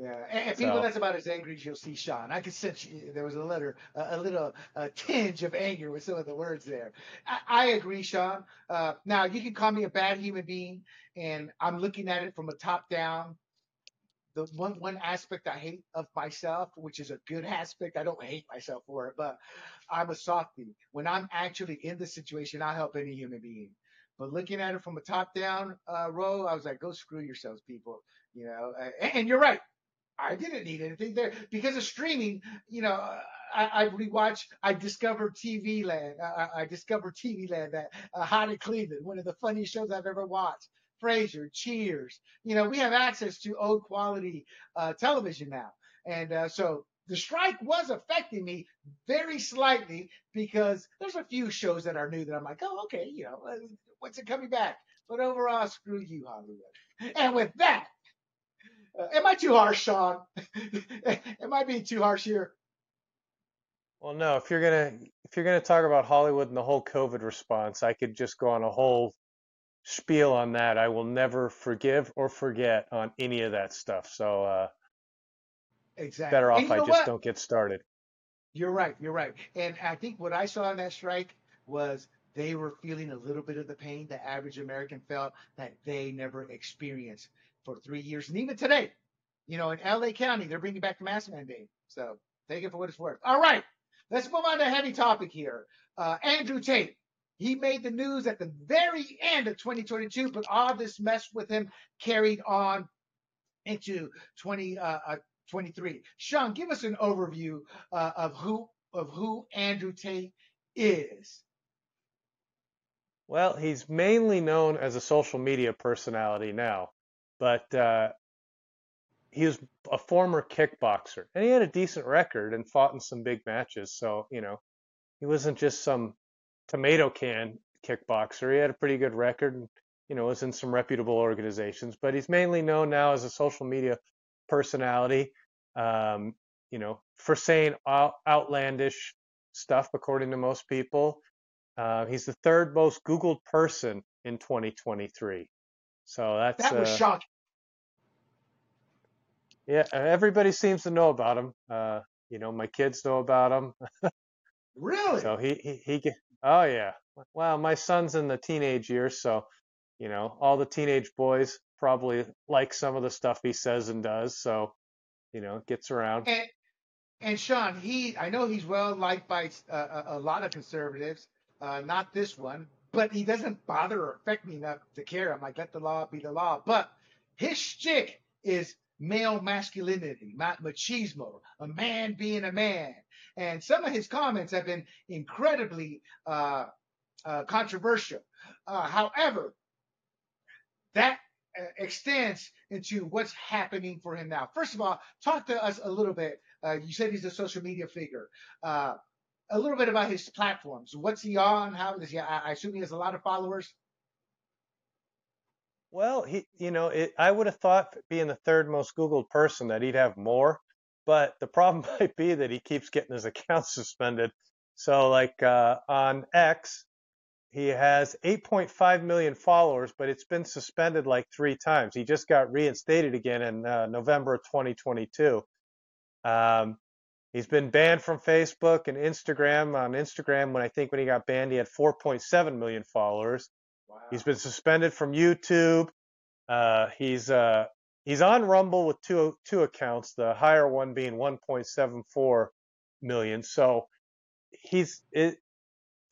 A: Yeah, and, and people so, that's about as angry as you'll see Sean. I could sense you, there was a little, uh, a little uh, tinge of anger with some of the words there. I, I agree, Sean. Uh, now you can call me a bad human being, and I'm looking at it from a top down the one one aspect I hate of myself, which is a good aspect. I don't hate myself for it, but I'm a softie. When I'm actually in the situation, I'll help any human being. But looking at it from a top down uh, row, I was like, go screw yourselves, people. You know, and, and you're right. I didn't need anything there because of streaming. You know, I, I rewatched. I discovered TV Land. I, I discovered TV Land that uh, Hot in Cleveland, one of the funniest shows I've ever watched. Frasier, Cheers. You know, we have access to old quality uh, television now. And uh, so the strike was affecting me very slightly because there's a few shows that are new that I'm like, oh, okay, you know, uh, what's it coming back? But overall, screw you, Hollywood. And with that, uh, am I too harsh, Sean? (laughs) am I being too harsh here?
B: Well, no. If you're gonna if you're gonna talk about Hollywood and the whole COVID response, I could just go on a whole spiel on that. I will never forgive or forget on any of that stuff. So uh,
A: exactly.
B: better off I just what? don't get started.
A: You're right. You're right. And I think what I saw on that strike was they were feeling a little bit of the pain the average American felt that they never experienced for three years. And even today, you know, in LA County, they're bringing back the mask mandate. So take it for what it's worth. All right. Let's move on to a heavy topic here. Uh, Andrew Tate he made the news at the very end of 2022, but all this mess with him carried on into 2023. Uh, uh Sean, give us an overview uh, of who of who Andrew Tate is.
B: Well, he's mainly known as a social media personality now, but uh, he was a former kickboxer and he had a decent record and fought in some big matches. So, you know, he wasn't just some tomato can kickboxer. He had a pretty good record. And you know, is in some reputable organizations, but he's mainly known now as a social media personality, um, you know, for saying out, outlandish stuff, according to most people. Uh, he's the third most Googled person in 2023. So that's
A: that was
B: uh,
A: shocking.
B: Yeah, everybody seems to know about him. Uh, you know, my kids know about him. (laughs)
A: Really?
B: So he he he. Oh yeah. Well, my son's in the teenage years, so you know, all the teenage boys probably like some of the stuff he says and does. So you know, it gets around.
A: And and Sean, he I know he's well liked by uh, a, a lot of conservatives, uh, not this one, but he doesn't bother or affect me enough to care. I'm like, let the law be the law. But his shtick is male masculinity, ma- machismo, a man being a man. And some of his comments have been incredibly uh, uh, controversial. Uh, however, that uh, extends into what's happening for him now. First of all, talk to us a little bit. Uh, you said he's a social media figure. A little bit about his platforms. What's he on? How does he? I assume he has a lot of followers.
B: Well, he, you know, it, I would have thought being the third most Googled person that he'd have more, but the problem (laughs) might be that he keeps getting his account (laughs) suspended. So, like uh, on X, he has 8.5 million followers, but it's been suspended like three times. He just got reinstated again in uh, November of 2022. Um, he's been banned from Facebook and Instagram. On Instagram, when I think when he got banned, he had 4.7 million followers.
A: Wow.
B: He's been suspended from YouTube. Uh, he's uh, he's on Rumble with two two accounts, the higher one being 1.74 million. So he's it,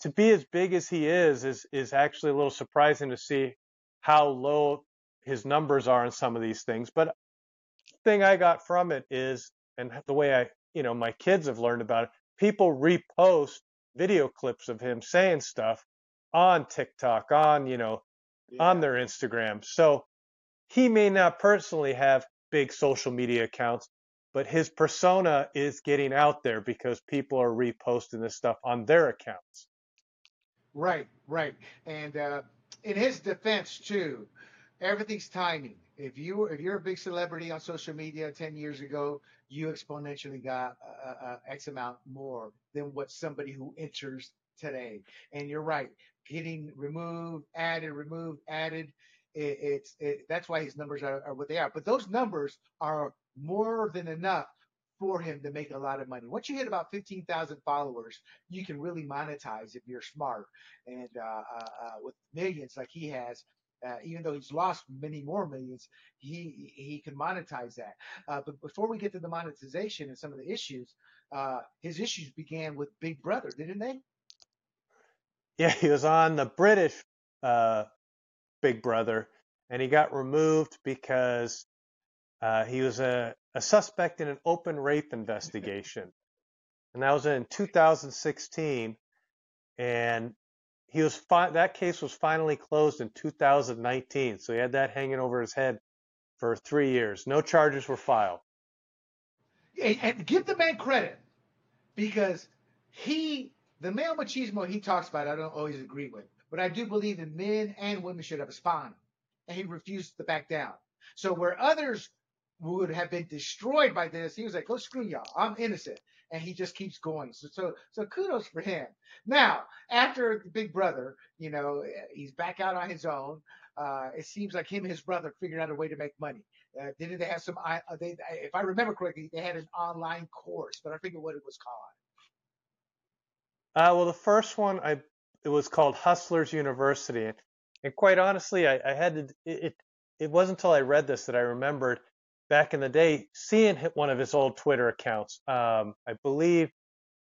B: to be as big as he is is is actually a little surprising to see how low his numbers are in some of these things. But the thing I got from it is, and the way I you know my kids have learned about it, people repost video clips of him saying stuff on TikTok, on you know on their Instagram. So he may not personally have big social media accounts, but his persona is getting out there because people are reposting this stuff on their accounts.
A: Right, right. And uh, in his defense too, everything's timing. If you if you're a big celebrity on social media 10 years ago, you exponentially got uh, uh, X amount more than what somebody who enters today. And you're right, getting removed, added, removed, added. It, it's it, that's why his numbers are, are what they are. But those numbers are more than enough for him to make a lot of money. Once you hit about 15,000 followers, you can really monetize if you're smart and uh, uh, uh, with millions like he has, uh, even though he's lost many more millions, he he can monetize that. Uh, but before we get to the monetization and some of the issues, uh, his issues began with Big Brother, didn't they?
B: Yeah, he was on the British uh, Big Brother, and he got removed because uh, he was a, a suspect in an open rape investigation, and that was in 2016. And he was fi- that case was finally closed in 2019, so he had that hanging over his head for three years. No charges were filed.
A: And, and give the man credit because he, the male machismo he talks about, I don't always agree with, but I do believe that men and women should have a spine, and he refused to back down. So where others would have been destroyed by this, he was like, "Go screw y'all, I'm innocent," and he just keeps going. So so so kudos for him. Now after Big Brother, you know, he's back out on his own. Uh, it seems like him and his brother figured out a way to make money. Uh, didn't they have some? Uh, they, if I remember correctly, they had an online course, but I forget what it was called.
B: Uh, well, the first one I it was called Hustlers University, and, quite honestly, I, I had to. It it wasn't until I read this that I remembered back in the day seeing hit one of his old Twitter accounts. Um, I believe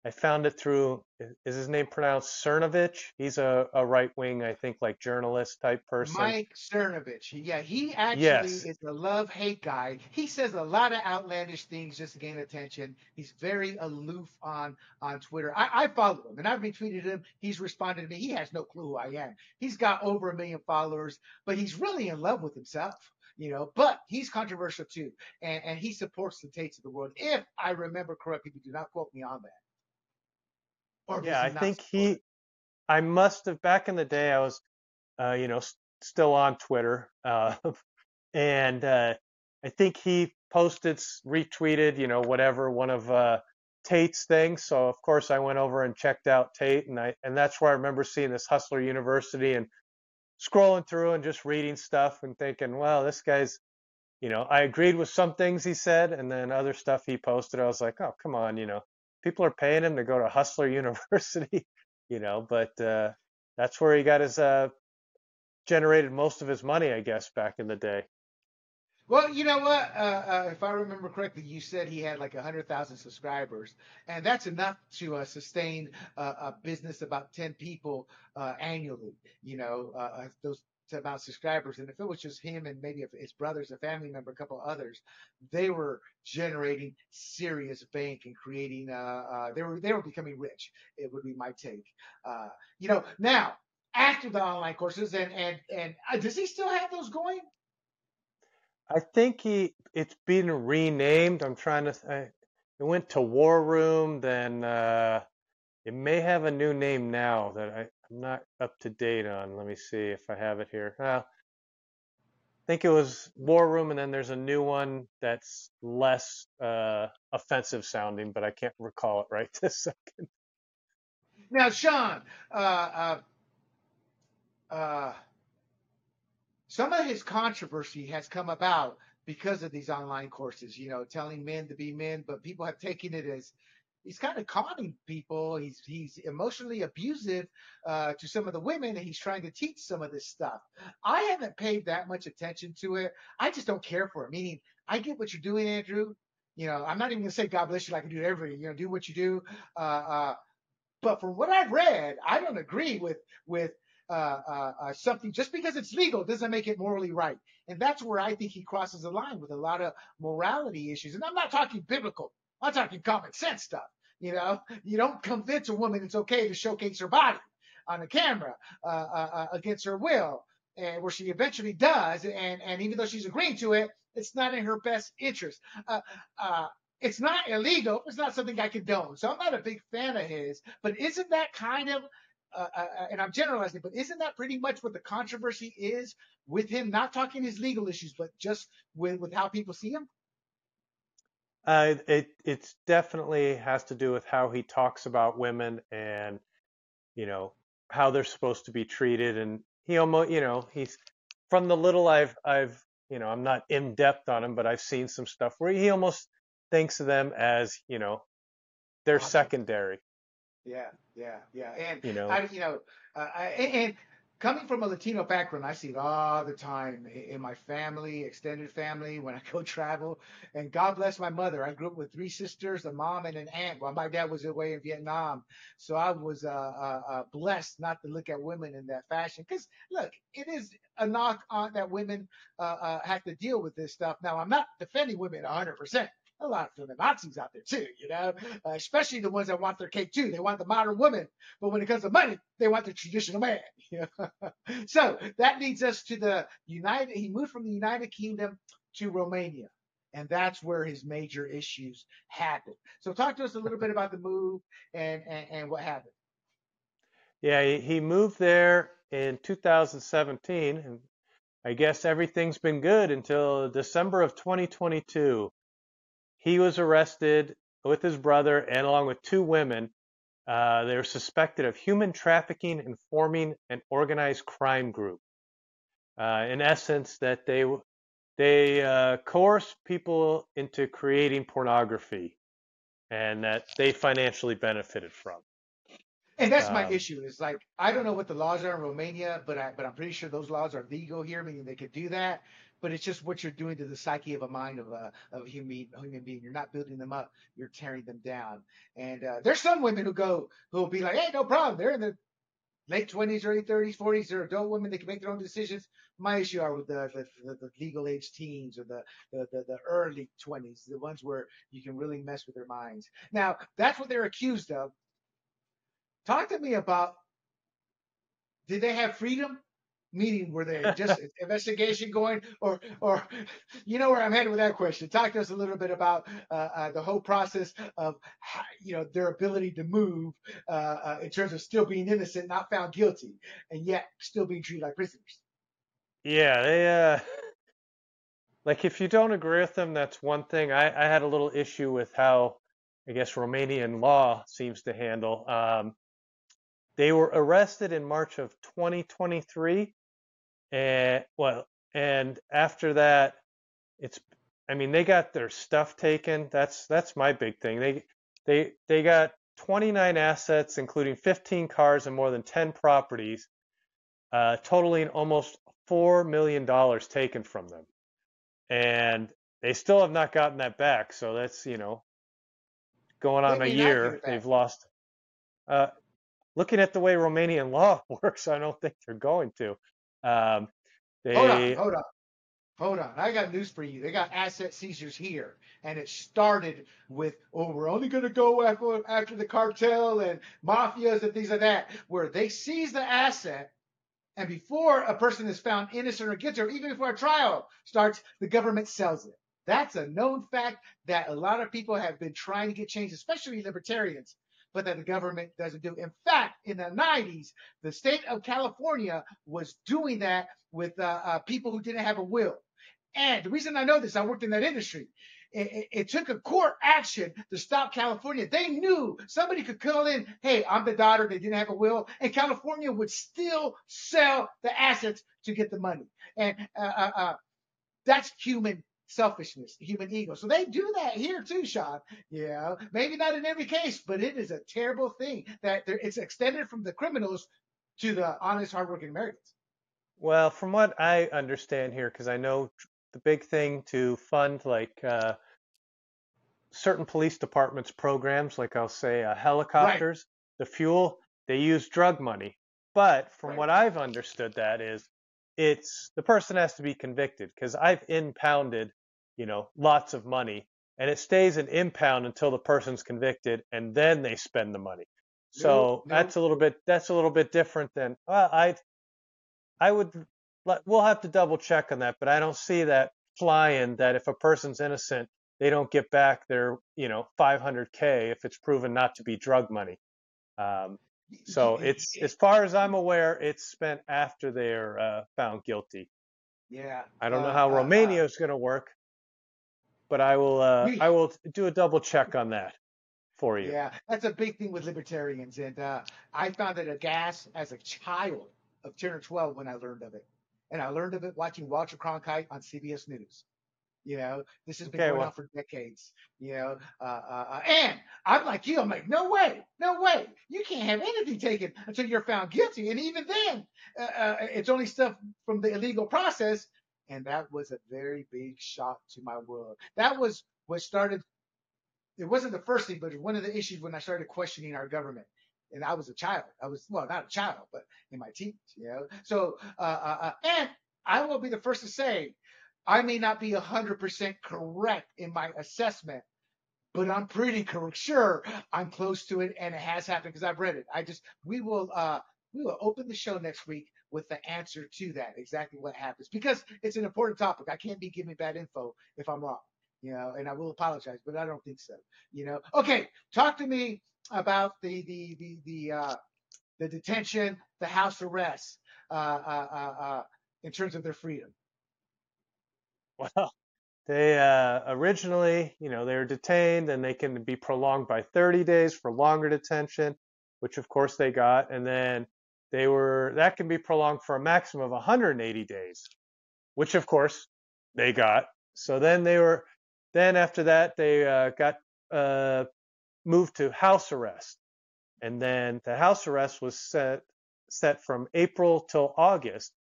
B: I found it through. Is his name pronounced Cernovich? He's a, a right wing, I think, like journalist type person.
A: Mike Cernovich. Yeah, he actually
B: Yes.
A: is a love hate guy. He says a lot of outlandish things just to gain attention. He's very aloof on on Twitter. I, I follow him and I've retweeted him. He's responded to me. He has no clue who I am. He's got over a million followers, but he's really in love with himself. You know, but he's controversial too, and and he supports the Tates of the world. If I remember correctly, but do not quote me on that. Or
B: Yeah, I think
A: support
B: he. I must have back in the day. I was, uh, you know, s- still on Twitter, uh, (laughs) and uh, I think he posted, retweeted, you know, whatever one of uh, Tate's things. So of course I went over and checked out Tate, and I and that's where I remember seeing this Hustler University and scrolling through and just reading stuff and thinking, well, this guy's, you know, I agreed with some things he said, and then other stuff he posted, I was like, oh come on, you know, people are paying him to go to Hustler (laughs) University, you know, but uh, that's where he got his uh, generated most of his money, I guess, back in the day.
A: Well, you know what? Uh, uh, if I remember correctly, you said he had like a hundred thousand subscribers, and that's enough to uh, sustain a business about ten people uh, annually. You know, uh, uh, those amount subscribers, and if it was just him and maybe his brothers, a family member, a couple others, they were generating serious bank and creating. they were they were becoming rich. It would be my take. you know, now after the online courses, and and and does he still have those going?
B: I think he it's been renamed. I'm trying to. I, it went to War Room, then uh, it may have a new name now that I, I'm not up to date on. Let me see if I have it here. Uh, I think it was War Room, and then there's a new one that's less uh, offensive sounding, but I can't recall it right (laughs) this second.
A: Now, Sean, uh, uh, uh some of his controversy has come about because of these online courses, you know, telling men to be men, but people have taken it as he's kind of conning people. He's he's emotionally abusive uh, to some of the women, and he's trying to teach some of this stuff. I haven't paid that much attention to it. I just don't care for it. Meaning, I get what you're doing, Andrew. You know, I'm not even gonna say God bless you like I do everybody. You know, do what you do. Uh, uh, but from what I've read, I don't agree with with uh, uh, uh, something just because it's legal doesn't make it morally right. And that's where I think he crosses the line with a lot of morality issues. And I'm not talking biblical. I'm talking common sense stuff. You know, you don't convince a woman it's okay to showcase her body on a camera uh, uh, uh against her will, and where she eventually does. And and even though she's agreeing to it, it's not in her best interest. it's not illegal. It's not something I condone. So I'm not a big fan of his. But isn't that kind of uh, uh, uh, and I'm generalizing, but isn't that pretty much what the controversy is with him not talking his legal issues, but just with, with how people see him?
B: Uh, it it's definitely has to do with how he talks about women and you know how they're supposed to be treated, and he almost you know he's from the little I've I've you know I'm not in depth on him, but I've seen some stuff where he almost thinks of them as you know they're awesome. secondary
A: yeah, yeah, yeah. And you know, I, you know, uh, I, and coming from a Latino background, I see it all the time in my family, extended family, when I (laughs) go travel. And God bless my mother. I grew up with three sisters, a mom, and an aunt. While my dad was away in Vietnam, so I was uh, uh, uh, blessed not to look at women in that fashion. Because look, it is a knock on that women uh, uh, have to deal with this stuff. Now, I'm not defending women 100 percent a lot of the Nazis out there too, you know, uh, especially the ones that want their cake too. They want the modern woman, but when it comes to money, they want the traditional man. (laughs) You know? so that leads us to the United. He moved from the United Kingdom to Romania, and that's where his major issues happened. So talk to us a little bit about the move and and, and what happened.
B: Yeah, he moved there in 2017, and I guess everything's been good until December of 2022 he was arrested with his brother and along with two women. Uh, they were suspected of human trafficking and forming an organized crime group. Uh, in essence, that they they uh, coerced people into creating pornography, and that they financially benefited from.
A: And that's my um, issue. Is like I don't know what the laws are in Romania, but I but I'm pretty sure those laws are legal here, meaning they could do that but it's just what you're doing to the psyche of a mind of a of a human human being. You're not building them up, you're tearing them down. And uh, there's some women who go who will be like, hey, no problem. They're in the late 20s, early 30s, 40s. They're adult women. They can make their own decisions. My issue are with the the, the, the legal age teens or the, the the the early 20s, the ones where you can really mess with their minds. Now that's what they're accused of. Talk to me about. Did they have freedom? Meeting were they just (laughs) investigation going or or you know where i'm headed with that question talk to us a little bit about uh, uh, the whole process of you know their ability to move uh, uh, in terms of still being innocent not found guilty and yet still being treated like prisoners
B: Yeah, they uh like if you don't agree with them, that's one thing. I, I had a little issue with how I guess Romanian law seems to handle. Um, they were arrested in March of 2023, and well, and after that, it's I mean they got their stuff taken. That's that's my big thing. They they they got 29 assets, including 15 cars and more than 10 properties, uh, totaling almost four million dollars taken from them, and they still have not gotten that back. So that's you know going on a year they've lost. Uh, looking at the way Romanian (laughs) law works, I don't think they're going to. Um,
A: they, hold on, hold on, hold on. I got news for you. They got asset seizures here, and it started with, oh, we're only going to go after, after the cartel and mafias and things like that, where they seize the asset and before a person is found innocent or guilty, or even before a trial starts, the government sells it. That's a known fact that a lot of people have been trying to get changed, especially libertarians, but that the government doesn't do. In fact, in the 90s, the state of California was doing that with uh, uh, people who didn't have a will. And the reason I know this, I worked in that industry. It, it, took a court action to stop California. They knew somebody could call in, hey, I'm the daughter, they didn't have a will, and California would still sell the assets to get the money. And uh, uh, uh, that's human selfishness, human ego. So they do that here too, Sean. Yeah, maybe not in every case, but it is a terrible thing that it's extended from the criminals to the honest, hardworking Americans.
B: Well, from what I understand here, because I know the big thing to fund like uh, certain police departments programs, like I'll say uh, helicopters, right. the fuel, they use drug money. But from right. what I've understood, that is, it's the person has to be convicted because I've impounded, you know, lots of money, and it stays an impound until the person's convicted, and then they spend the money. So no, no. that's a little bit that's a little bit different than well, I I would we'll have to double check on that, but I don't see that flying that if a person's innocent, they don't get back their, you know, 500k if it's proven not to be drug money. Um, so it's as far as I'm aware, it's spent after they're uh, found guilty.
A: Yeah.
B: I don't uh, know how uh, Romania is going to work, but I will uh, I will do a double check on that for you.
A: Yeah, that's a big thing with libertarians, and uh, I found it a gas as a child of 10 or 12 when I learned of it and I learned of it watching Walter Cronkite on CBS News. You know, this has been okay, going well. on for decades. You know, uh, uh, uh, and I'm like you. I'm like, no way, no way. You can't have anything taken until you're found guilty, and even then, uh, uh, it's only stuff from the illegal process. And that was a very big shock to my world. That was what started. It wasn't the first thing, but one of the issues when I started questioning our government and I was a child. I was well, not a child, but in my teens, you know. So, uh, uh, uh and I will be the first to say, I may not be hundred percent correct in my assessment, but I'm pretty sure I'm close to it, and it has happened because I've read it. I just we will uh we will open the show next week with the answer to that, exactly what happens, because it's an important topic. I can't be giving bad info if I'm wrong, you know, and I will apologize, but I don't think so, you know. Okay, talk to me about the the the the uh, the detention, the house arrest, uh, uh, uh, uh, in terms of their freedom?
B: Well, (laughs) they uh, originally, you know, they were detained and they can be prolonged by 30 days for longer detention, which of course they got, and then they were that can be prolonged for a maximum of 180 days, which of course they got. So then they were, then after that they uh, got uh, moved to house arrest. And then the house arrest was set set from April till August.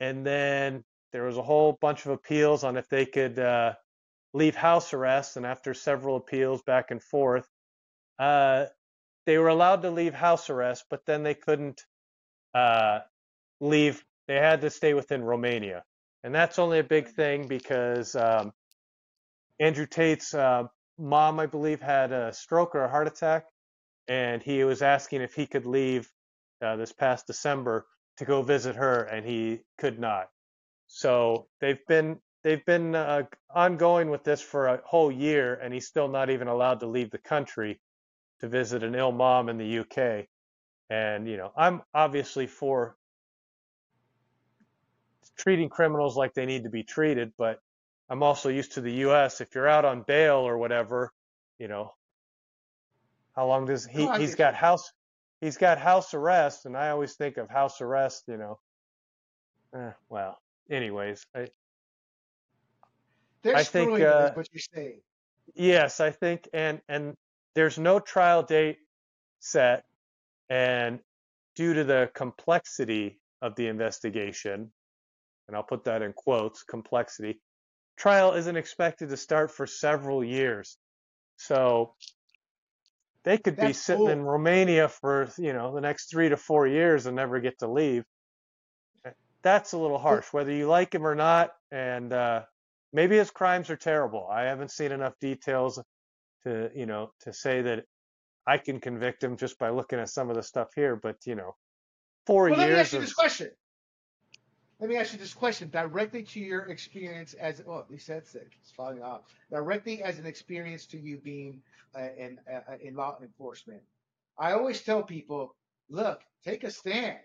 B: And then there was a whole bunch of appeals on if they could uh, leave house arrest. And after several appeals back and forth, uh, they were allowed to leave house arrest, but then they couldn't uh, leave. They had to stay within Romania. And that's only a big thing because um, Andrew Tate's uh, mom, I believe, had a stroke or a heart attack, and he was asking if he could leave uh, this past December to go visit her, and he could not. So they've been they've been uh, ongoing with this for a whole year, and he's still not even allowed to leave the country to visit an ill mom in the UK. And you know, I'm obviously for treating criminals like they need to be treated, but I'm also used to the U.S. If you're out on bail or whatever, you know, how long does he? He's got house. He's got house arrest, and I always think of house arrest. You know, eh, well, anyways, I
A: They're
B: I think
A: screwing them, is
B: uh,
A: what you're saying.
B: yes, I think, and and there's no trial date set, and due to the complexity of the investigation, and I'll put that in quotes, complexity, trial isn't expected to start for several years. So they could be
A: That's
B: sitting in. Romania for, you know, the next three to four years and never get to leave. That's a little harsh, whether you like him or not. And uh, maybe his crimes are terrible. I haven't seen enough details to, you know, to say that I can convict him just by looking at some of the stuff here. But, you know, four
A: well, let me ask
B: years
A: you
B: of,
A: this question. Let me ask you this question directly to your experience as oh, at least that's it. It's falling off. Directly as an experience to you being uh, in uh, in law enforcement. I always tell people, look, take a stand,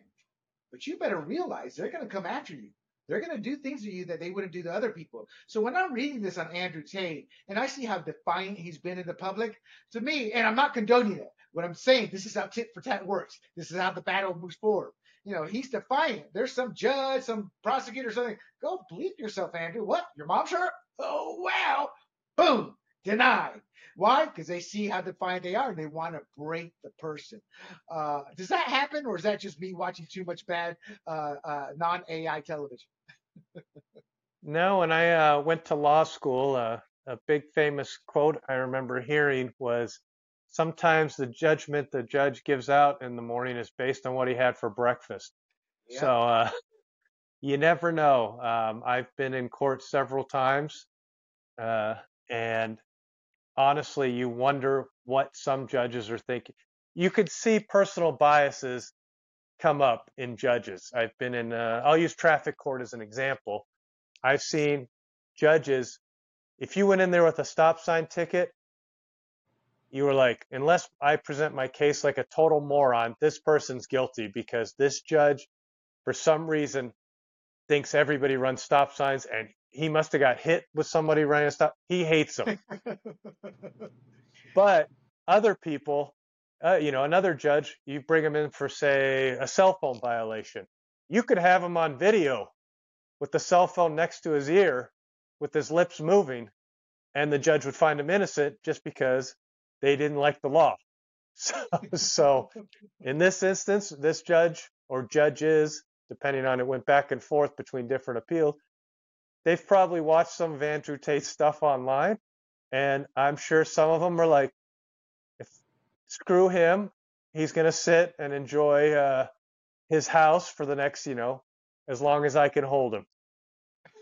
A: but you better realize they're going to come after you. They're going to do things to you that they wouldn't do to other people. So when I'm reading this on Andrew Tate and I see how defiant he's been in the public, to me, and I'm not condoning it. What I'm saying, this is how tit for tat works. This is how the battle moves forward. You know, he's defiant. There's some judge, some prosecutor, something. Go bleep yourself, Andrew. What? Your mom's hurt? Oh wow! Boom, denied. Why? Because they see how defiant they are and they want to break the person. Uh, does that happen, or is that just me watching too much bad uh, uh, non-AI television? (laughs)
B: No, when I uh, went to law school, uh, a big famous quote I remember hearing was sometimes the judgment the judge gives out in the morning is based on what he had for breakfast.
A: Yeah.
B: So uh, (laughs) you never know. Um, I've been in court several times, uh, and honestly, you wonder what some judges are thinking. You could see personal biases come up in judges. I've been in, uh, I'll use traffic court as an example. I've seen judges, if you went in there with a stop sign ticket, you were like, unless I present my case like a total moron, this person's guilty because this judge, for some reason, thinks everybody runs stop signs and he must have got hit with somebody running a stop. He hates them. (laughs) But other people, uh, you know, another judge, you bring him in for, say, a cell phone violation. You could have him on video with the cell phone next to his ear with his lips moving, and the judge would find him innocent just because they didn't like the law. (laughs) So, so in this instance, this judge or judges, depending on it, went back and forth between different appeals. They've probably watched some of Andrew Tate's stuff online, and I'm sure some of them are like, screw him, he's gonna sit and enjoy uh, his house for the next, you know, as long as I can hold him.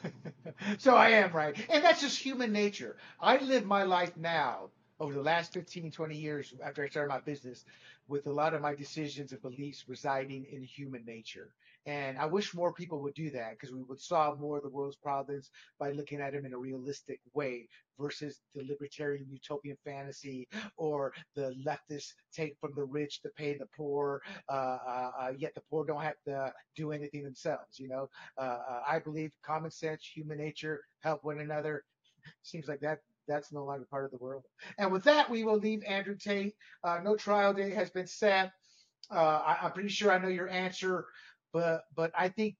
B: (laughs)
A: so I am right. And that's just human nature. I live my life now over the last 15, 20 years after I started my business with a lot of my decisions and beliefs residing in human nature. And I wish more people would do that because we would solve more of the world's problems by looking at them in a realistic way versus the libertarian utopian fantasy or the leftist take from the rich to pay the poor, uh, uh, uh, yet the poor don't have to do anything themselves. You know, uh, uh, I believe common sense, human nature, help one another. Seems like that that's no longer part of the world. And with that, we will leave Andrew Tate. Uh, no trial date has been set. Uh, I, I'm pretty sure I know your answer, but but I think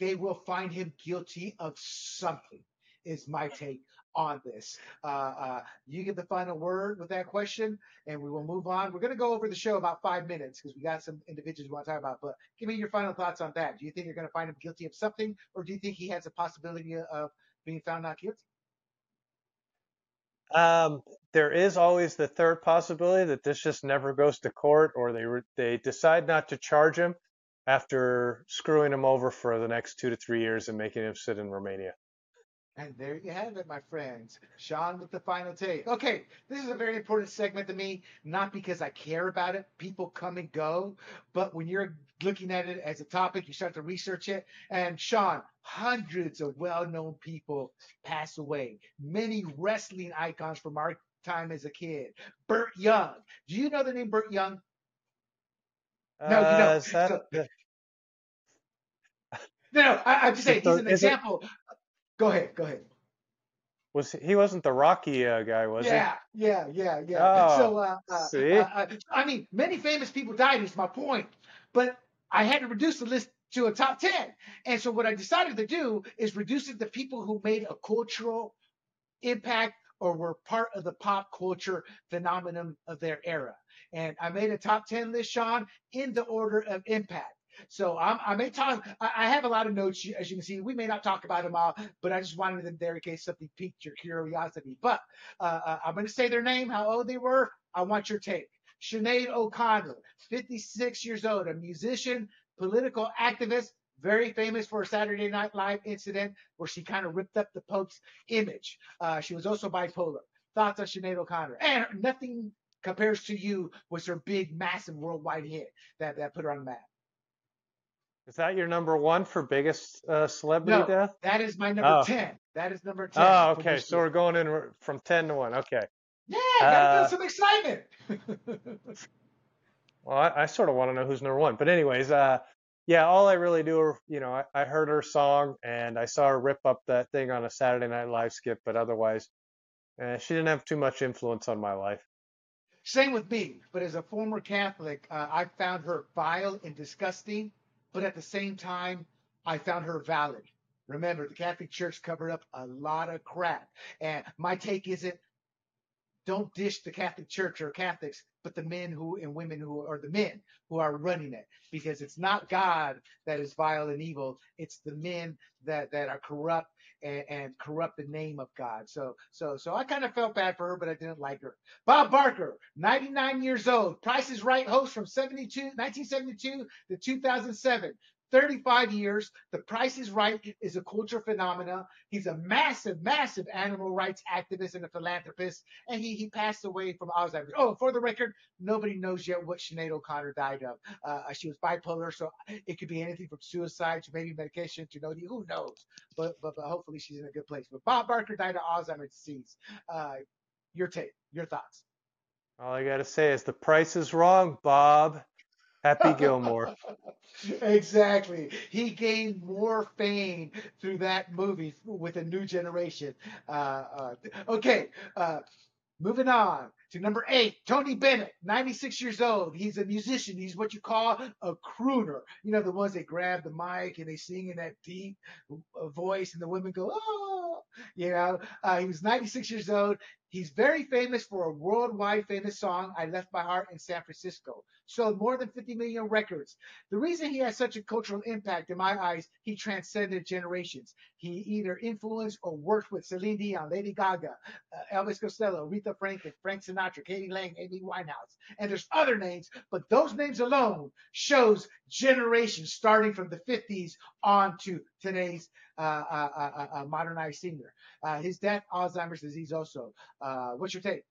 A: they will find him guilty of something. Is my take on this. Uh, uh, you get the final word with that question, and we will move on. We're going to go over the show about five minutes because we got some individuals we want to talk about. But give me your final thoughts on that. Do you think you're going to find him guilty of something, or do you think he has a possibility of being found not guilty?
B: Um, there is always the third possibility that this just never goes to court, or they re- they decide not to charge him after screwing him over for the next two to three years and making him sit in Romania.
A: And there you have it, my friends. Sean with the final take. Okay, this is a very important segment to me, not because I care about it. People come and go, but when you're looking at it as a topic, you start to research it. And Sean, hundreds of well-known people pass away. Many wrestling icons from our time as a kid. Burt Young. Do you know the name Burt Young? No,
B: Uh, is that
A: So-
B: the, (laughs)
A: No, no, I, I'm just saying he's an
B: is it-
A: example. Go ahead, go ahead.
B: Was he wasn't the Rocky uh, guy, was he?
A: yeah, yeah, yeah, yeah.
B: Oh,
A: so, uh, uh,
B: see?
A: uh, uh, I mean, many famous people died. Is my point. But I had to reduce the list to a top ten. And so what I decided to do is reduce it to people who made a cultural impact or were part of the pop culture phenomenon of their era. And I made a top ten list, Sean, in the order of impact. So I'm, I may talk. I I have a lot of notes, as you can see. We may not talk about them all, but I just wanted them there in case something piqued your curiosity. But uh, uh, I'm going to say their name, how old they were. I want your take. Sinead O'Connor, 56 years old, a musician, political activist, very famous for a Saturday Night Live incident where she kind of ripped up the Pope's image. Uh, she was also bipolar. Thoughts on Sinead O'Connor? And nothing compares to you was her big, massive worldwide hit that, that put her on the map.
B: Is that your number one for biggest uh, celebrity
A: No,
B: death?
A: that is my number
B: Oh.
A: 10. That is number 10.
B: Oh, okay. So we're going in from ten to one. Okay.
A: yeah, gotta
B: uh,
A: some excitement. (laughs)
B: Well, I, I sort of want to know who's number one. But anyways, uh, yeah, all I really do, you know, I, I heard her song and I saw her rip up that thing on a Saturday Night Live skit, but otherwise, eh, she didn't have too much influence on my life.
A: Same with me, but as a former Catholic, uh, I found her vile and disgusting, but at the same time, I found her valid. Remember, the Catholic Church covered up a lot of crap. And my take isn't don't dish the Catholic Church or Catholics, but the men who and women who are the men who are running it. Because it's not God that is vile and evil, it's the men that, that are corrupt and, and corrupt the name of God. So so so I kind of felt bad for her, but I didn't like her. Bob Barker, 99 years old, Price is Right host from 72, 1972 to 2007. 35 years. The Price is Right is a cultural phenomena. He's a massive, massive animal rights activist and a philanthropist, and he, he passed away from Alzheimer's. Oh, for the record, nobody knows yet what Sinead O'Connor died of. Uh, she was bipolar, so it could be anything from suicide to maybe medication to no, who knows. But, but but hopefully she's in a good place. But Bob Barker died of Alzheimer's disease. Uh, your take, your thoughts.
B: All I got to say is the price is wrong, Bob. Happy (laughs) Gilmore.
A: exactly. He gained more fame through that movie with a new generation. Uh, uh, okay, uh, moving on to number eight, Tony Bennett, 96 years old. He's a musician. He's what you call a crooner. You know, the ones that grab the mic and they sing in that deep voice, and the women go, oh, you know. Uh, he was 96 years old. He's very famous for a worldwide famous song, I Left My Heart in San Francisco. Sold more than 50 million records. The reason he has such a cultural impact, in my eyes, he transcended generations. He either influenced or worked with Celine Dion, Lady Gaga, uh, Elvis Costello, Aretha Franklin, Frank Sinatra, k.d. lang, Amy Winehouse. And there's other names, but those names alone shows generations starting from the 50s on to today's uh, uh, uh, uh, modernized singer. Uh, his death, Alzheimer's disease also. Uh, what's your take?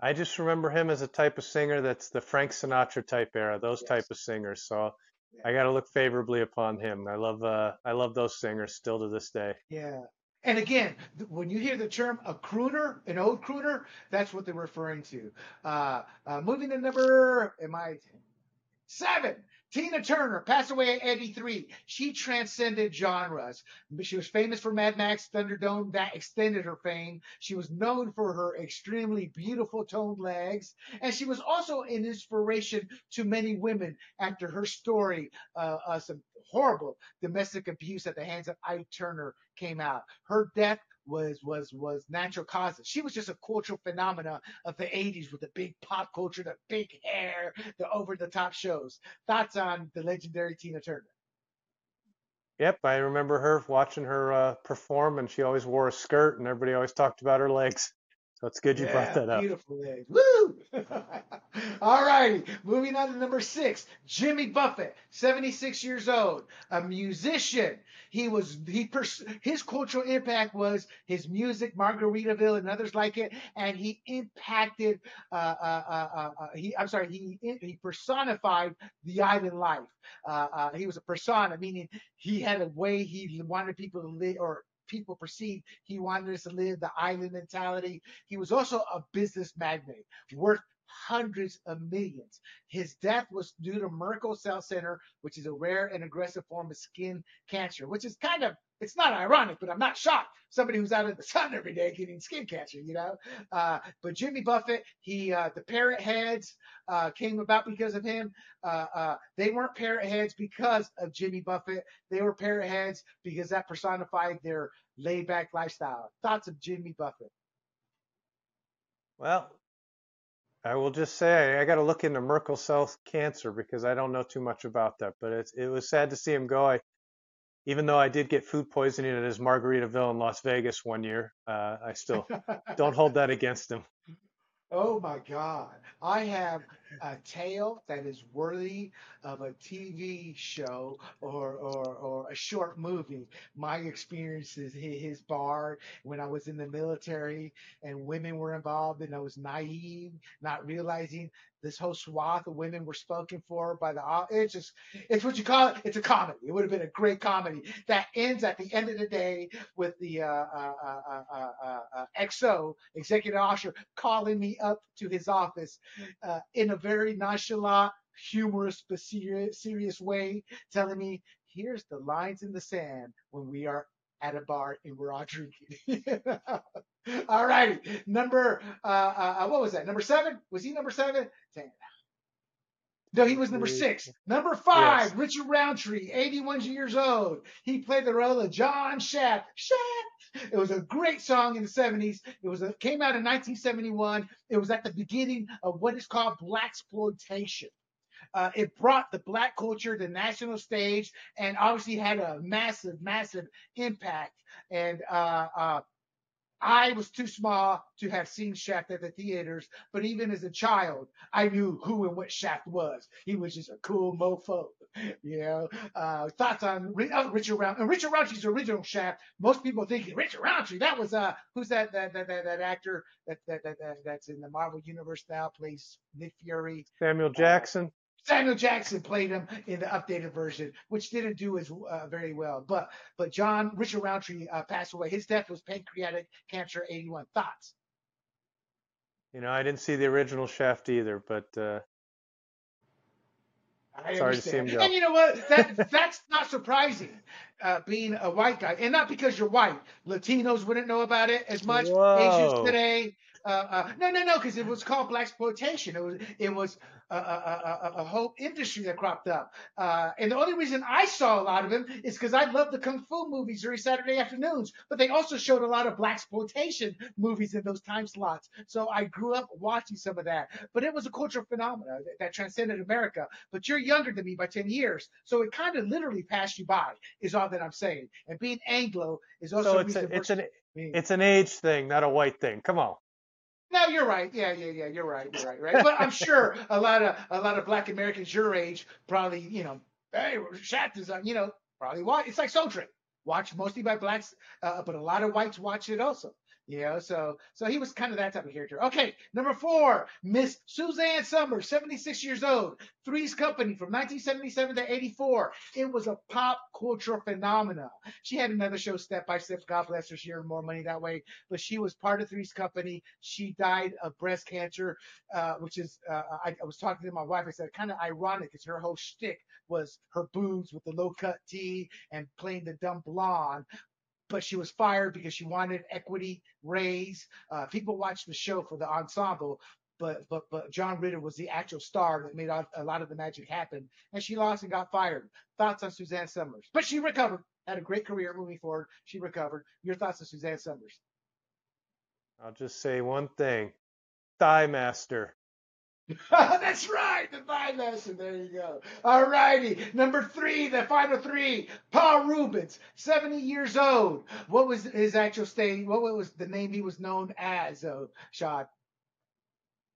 B: I just remember him as a type of singer that's the Frank Sinatra type era, those
A: Yes.
B: type of singers. So I got to look favorably upon him. I love uh, I love those singers still to this day.
A: Yeah. And again, when you hear the term a crooner, an old crooner, that's what they're referring to. Uh, uh, moving to number, am I seven? Tina Turner passed away at 83. She transcended genres. She was famous for Mad Max Thunderdome. That extended her fame. She was known for her extremely beautiful toned legs. And she was also an inspiration to many women after her story, uh, uh, some horrible domestic abuse at the hands of Ike Turner came out. Her death was was was natural causes. She was just a cultural phenomena of the 80s with the big pop culture, the big hair, the over the top shows. Thoughts on the legendary Tina Turner?
B: Yep, I remember her watching her uh, perform, and she always wore a skirt, and everybody always talked about her legs. So it's good you brought that up.
A: Beautiful legs. Woo! (laughs) All righty. Moving on to number six. Jimmy Buffett, 76 years old, a musician. He was he pers- his cultural impact was his music, Margaritaville, and others like it, and he impacted. Uh, uh, uh, uh, uh, he I'm sorry. He he personified the island life. Uh, uh, he was a persona, meaning he had a way he wanted people to live or people perceived he wanted us to live the island mentality. He was also a business magnate, worth hundreds of millions. His death was due to Merkel cell cancer, which is a rare and aggressive form of skin cancer, which is kind of it's not ironic, but I'm not shocked. Somebody who's out in the (laughs) sun every day getting skin cancer, you know. Uh, but Jimmy Buffett, he uh, the parrot heads uh, came about because of him. Uh, uh, they weren't parrot heads because of Jimmy Buffett. They were parrot heads because that personified their laid back lifestyle. Thoughts of Jimmy Buffett?
B: Well, I will just say I got to look into Merkel cell cancer because I don't know too much about that. But it's, it was sad to see him go. I, even though I did get food poisoning at his Margaritaville in Las Vegas one year, uh, I still (laughs) don't hold that against him.
A: Oh my God. I have a tale that is worthy of a TV show or, or, or a short movie. My experiences hit his bar when I was in the military and women were involved and I was naive, not realizing this whole swath of women were spoken for by the, it's just, it's what you call it. It's a comedy. It would have been a great comedy that ends at the end of the day with the, uh, uh, uh, uh, uh, uh XO executive officer calling me up to his office, in a very nonchalant, humorous, but serious, serious way, telling me, here's the lines in the sand when we are at a bar and we're all drinking. (laughs) all righty. Number, uh, uh, uh, what was that? Number seven? Was he number seven? Dang. No, he was number six. Number five, yes. Richard Roundtree, 81 years old. He played the role of John Shaft. Shaft. It was a great song in the 70s. It was a, came out in 1971. It was at the beginning of what is called blaxploitation. Uh, it brought the black culture to the national stage and obviously had a massive, massive impact. And uh, uh, I was too small to have seen Shaft at the theaters, but even as a child, I knew who and what Shaft was. He was just a cool mofo, (laughs) you know. Uh, thoughts on uh, Richard Roundtree? And Richard Roundtree's original Shaft. Most people think Richard Roundtree. That was uh, who's that that that that, that actor that, that that that that's in the Marvel universe now plays Nick Fury.
B: Samuel Jackson.
A: Samuel Jackson played him in the updated version, which didn't do as uh, very well. But but John Richard Roundtree uh, passed away. His death was pancreatic cancer, 81. Thoughts?
B: You know, I didn't see the original Shaft either, but uh,
A: I sorry understand. to see him go. And you know what? That that's not surprising, uh, being a white guy, and not because you're white. Latinos wouldn't know about it as much. Whoa. Asians today, uh, uh, no, no, no, because it was called blaxploitation. It was it was a, a, a, a whole industry that cropped up. Uh, and the only reason I saw a lot of them is because I love the kung fu movies during Saturday afternoons. But they also showed a lot of blaxploitation movies in those time slots. So I grew up watching some of that. But it was a cultural phenomenon that, that transcended America. But you're younger than me by 10 years, so it kind of literally passed you by. Is all that I'm saying. And being Anglo is also
B: so it's, a, it's an it's an age thing, not a white thing. Come on.
A: No, you're right. Yeah, yeah, yeah. You're right. You're right. Right. But I'm sure a lot of a lot of Black Americans your age probably, you know, hey, Shaft on, you know, probably watch. It's like Soul Train, watched mostly by blacks, uh, but a lot of whites watch it also. You know, so so he was kind of that type of character. Okay, number four, Miss Suzanne Somers, 76 years old, Three's Company from 1977 to 84. It was a pop culture phenomenon. She had another show, Step by Step. God bless her, she earned more money that way. But she was part of Three's Company. She died of breast cancer, uh, which is uh, I, I was talking to my wife. I said kind of ironic because her whole shtick was her boobs with the low cut tee and playing the dumb blonde but she was fired because she wanted equity raise. Uh, people watched the show for the ensemble, but but but John Ritter was the actual star that made a lot of the magic happen, and she lost and got fired. Thoughts on Suzanne Somers? But she recovered, had a great career moving forward. She recovered. Your thoughts on Suzanne Somers?
B: I'll just say one thing: Thigh Master. (laughs)
A: That's right, the five lesson. There you go. All righty. Number three, the final three. Paul Reubens, 70 years old. What was his actual state? What was the name he was known as, uh, Shad?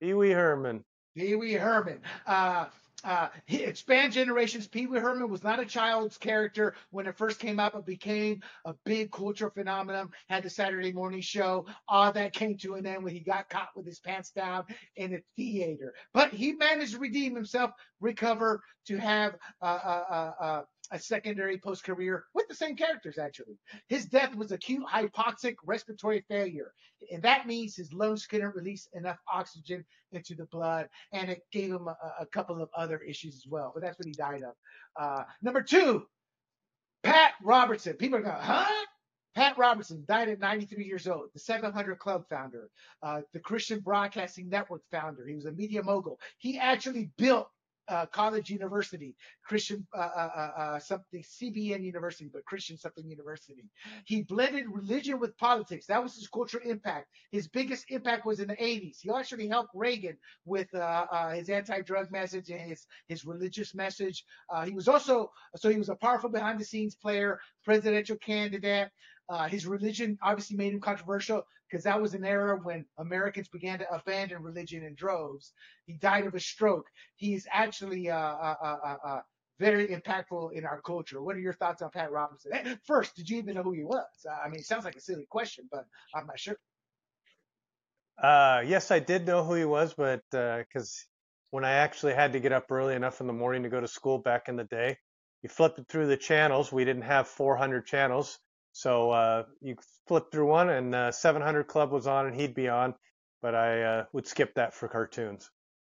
B: Pee Wee Herman.
A: Pee Wee Herman. Uh, uh, Expand Generations, Pee Wee Herman was not a child's character when it first came out, but became a big cultural phenomenon. Had the Saturday morning show. All that came to an end when he got caught with his pants down in a theater. But he managed to redeem himself, recover, to have uh, uh, uh, uh a secondary post career with the same characters, actually. His death was acute hypoxic respiratory failure. And that means his lungs couldn't release enough oxygen into the blood. And it gave him a, a couple of other issues as well. But that's what he died of. Uh, number two, Pat Robertson. People are going, huh? Pat Robertson died at 93 years old, the 700 Club founder, uh, the Christian Broadcasting Network founder. He was a media mogul. He actually built uh, college university, Christian uh, uh, uh, uh something CBN University, but Christian something university. He blended religion with politics. That was his cultural impact. His biggest impact was in the 80s. He actually helped Reagan with uh, his anti-drug message and his his religious message. he was also so he was a powerful behind-the-scenes player, presidential candidate. His religion obviously made him controversial because that was an era when Americans began to abandon religion in droves. He died of a stroke. He's actually uh, uh, uh, uh, uh very impactful in our culture. What are your thoughts on Pat Robertson? First, did you even know who he was? I mean, it sounds like a silly question, but I'm not sure.
B: Uh, yes, I did know who he was, but because when I actually had to get up early enough in the morning to go to school back in the day, you flipped through the channels. We didn't have 400 channels. So uh, you flip through one, and uh, 700 Club was on, and he'd be on, but I uh, would skip that for cartoons.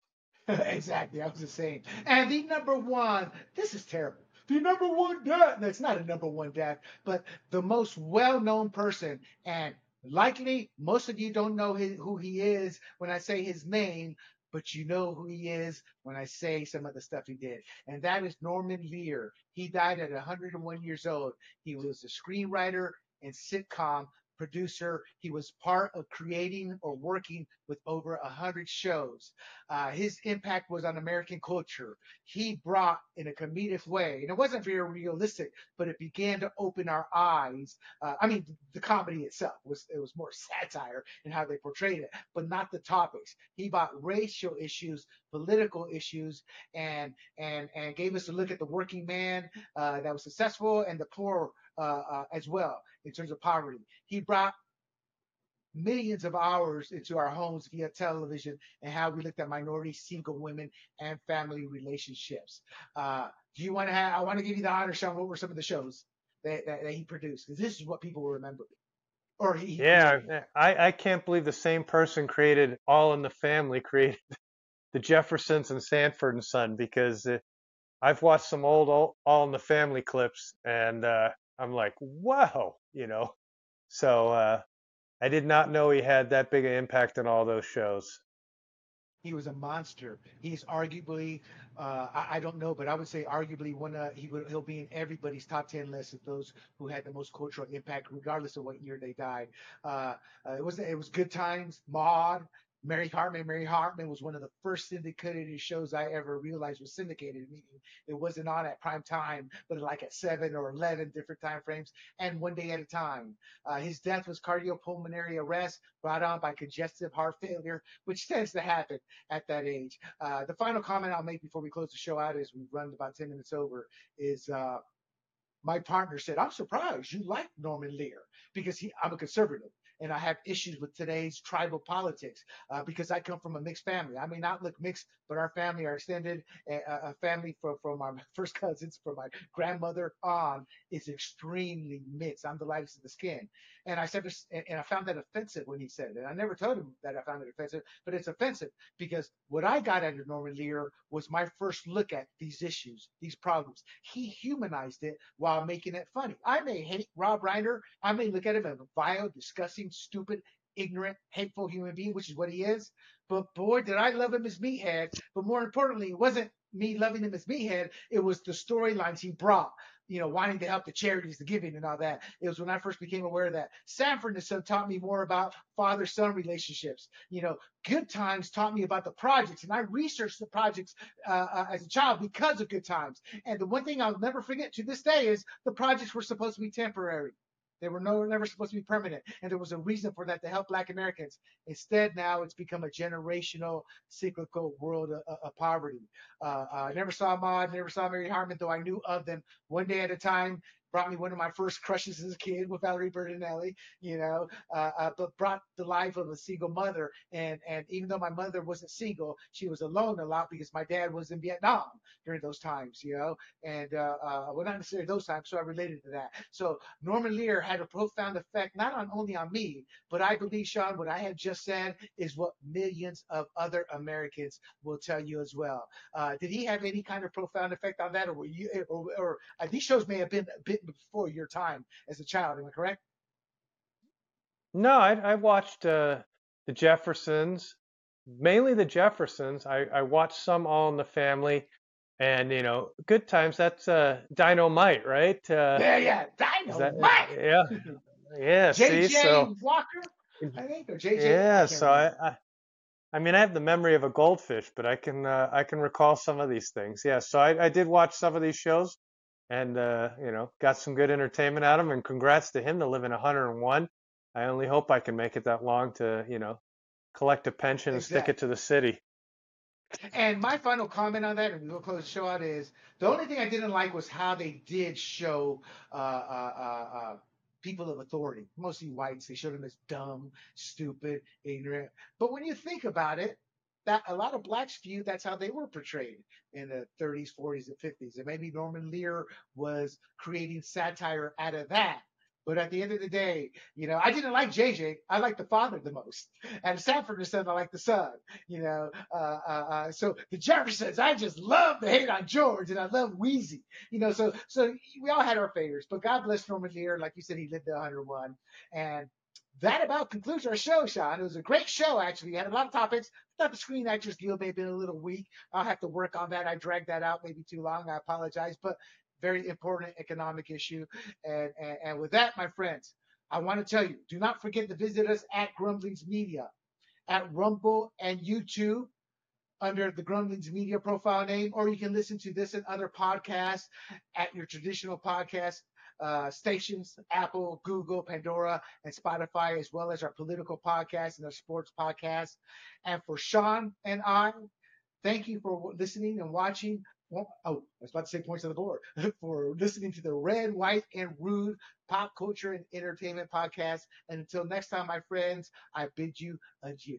B: (laughs)
A: exactly, I was just saying. And the number one, this is terrible. The number one death. No, it's not a number one death, but the most well-known person, and likely most of you don't know his, who he is when I say his name, but you know who he is when I say some of the stuff he did. And that is Norman Lear. He died at 101 years old. He was a screenwriter and sitcom producer. He was part of creating or working with over a hundred shows. Uh, his impact was on American culture. He brought in a comedic way, and it wasn't very realistic, but it began to open our eyes. Uh, I mean, the comedy itself was it was more (laughs) satire in how they portrayed it, but not the topics. He brought racial issues, political issues, and and and gave us a look at the working man uh, that was successful and the poor uh, uh, as well in terms of poverty. He brought millions of hours into our homes via television and how we looked at minority single women and family relationships. Uh, do you want to have, I want to give you the honor, Sean. What were some of the shows that, that, that he produced? Because this is what people will remember.
B: Or he, yeah, I, I can't believe the same person created All in the Family, created (laughs) the Jeffersons and Sanford and Son, because uh, I've watched some old All, All in the Family clips and uh, I'm like, wow, you know. So uh, I did not know he had that big an impact on all those shows.
A: He was a monster. He's arguably, uh, I, I, don't know, but I would say arguably one. Uh, he will, he'll be in everybody's top ten list of those who had the most cultural impact, regardless of what year they died. Uh, uh it was it was Good Times, Maude, Mary Hartman. Mary Hartman was one of the first syndicated shows I ever realized was syndicated, meaning it wasn't on at prime time, but like at seven or 11 different time frames and one day at a time. Uh, his death was cardiopulmonary arrest brought on by congestive heart failure, which tends to happen at that age. Uh, the final comment I'll make before we close the show out is we've run about 10 minutes over is, uh, my partner said, I'm surprised you like Norman Lear because he, I'm a conservative and I have issues with today's tribal politics uh, because I come from a mixed family. I may not look mixed, but our family, our extended uh, family from, from my (laughs) first cousins, from my grandmother on, is extremely mixed. I'm the lightest of the skin. And I said, and I found that offensive when he said it. And I never told him that I found it offensive, but it's offensive because what I got out of Norman Lear was my first look at these issues, these problems. He humanized it while making it funny. I may hate Rob Reiner. I may look at him as a vile, disgusting, stupid, ignorant, hateful human being, which is what he is. But boy, did I love him as meathead. But more importantly, it wasn't me loving him as meathead. It was the storylines he brought you know, wanting to help the charities, the giving and all that. It was when I first became aware of that. Sanford and Son taught me more about father-son relationships. You know, Good Times taught me about the projects, and I researched the projects uh, uh, as a child because of Good Times. And the one thing I'll never forget to this day is the projects were supposed to be temporary. They were no, never supposed to be permanent. And there was a reason for that to help black Americans. Instead, now it's become a generational, cyclical world of, of poverty. Uh, I never saw Maude, never saw Mary Hartman, though I knew of them one day at a time. Brought me one of my first crushes as a kid with Valerie Bertinelli, you know, uh, uh, but brought the life of a single mother. And, and even though my mother wasn't single, she was alone a lot because my dad was in Vietnam during those times, you know, and, uh, uh, well, not necessarily those times. So I related to that. So Norman Lear had a profound effect, not on only on me, but I believe, Sean, what I have just said is what millions of other Americans will tell you as well. Uh, did he have any kind of profound effect on that, or were you, or, or uh, these shows may have been a bit before your time as a child? Am I correct?
B: No, I, I watched uh, the Jeffersons, mainly the Jeffersons. I, I watched some All in the Family, and you know, Good Times. That's uh, Dynamite, right? Uh,
A: yeah, yeah, Dynamite. That,
B: yeah, yeah.
A: J.J.
B: See, so
A: Walker, I think, or J.J.
B: yeah.
A: I
B: So I, I, I mean, I have the memory of a goldfish, but I can uh, I can recall some of these things. Yeah. So I, I did watch some of these shows, and uh, you know, got some good entertainment out of him. And congrats to him to living 101. I only hope I can make it that long to you know collect a pension and stick it to the city.
A: And my final comment on that, and we'll close the show out, is the only thing I didn't like was how they did show uh, uh, uh, uh, people of authority, mostly whites. They showed them as dumb, stupid, ignorant. But when you think about it, that a lot of blacks view that's how they were portrayed in the 30s, 40s, and 50s. And maybe Norman Lear was creating satire out of that. But at the end of the day, you know, I didn't like JJ. I liked the father the most. And Sanford and Son, I like the son. You know, uh, uh, uh, so the Jeffersons, I just love the hate on George, and I love Weezy. You know, so so we all had our favorites. But God bless Norman Lear, like you said, he lived to 101. And that about concludes our show, Sean. It was a great show, actually. We had a lot of topics. I thought the Screen Actors Guild may have been a little weak. I'll have to work on that. I dragged that out maybe too long. I apologize. But very important economic issue. And, and, and with that, my friends, I want to tell you, do not forget to visit us at Grumblings Media, at Rumble and YouTube under the Grumblings Media profile name, or you can listen to this and other podcasts at your traditional podcast uh, stations, Apple, Google, Pandora, and Spotify, as well as our political podcast and our sports podcast. And for Sean and I, thank you for listening and watching. Oh, I was about to say points on the board (laughs) for listening to the Red, White, and Rude Pop Culture and Entertainment Podcast. And until next time, my friends, I bid you adieu.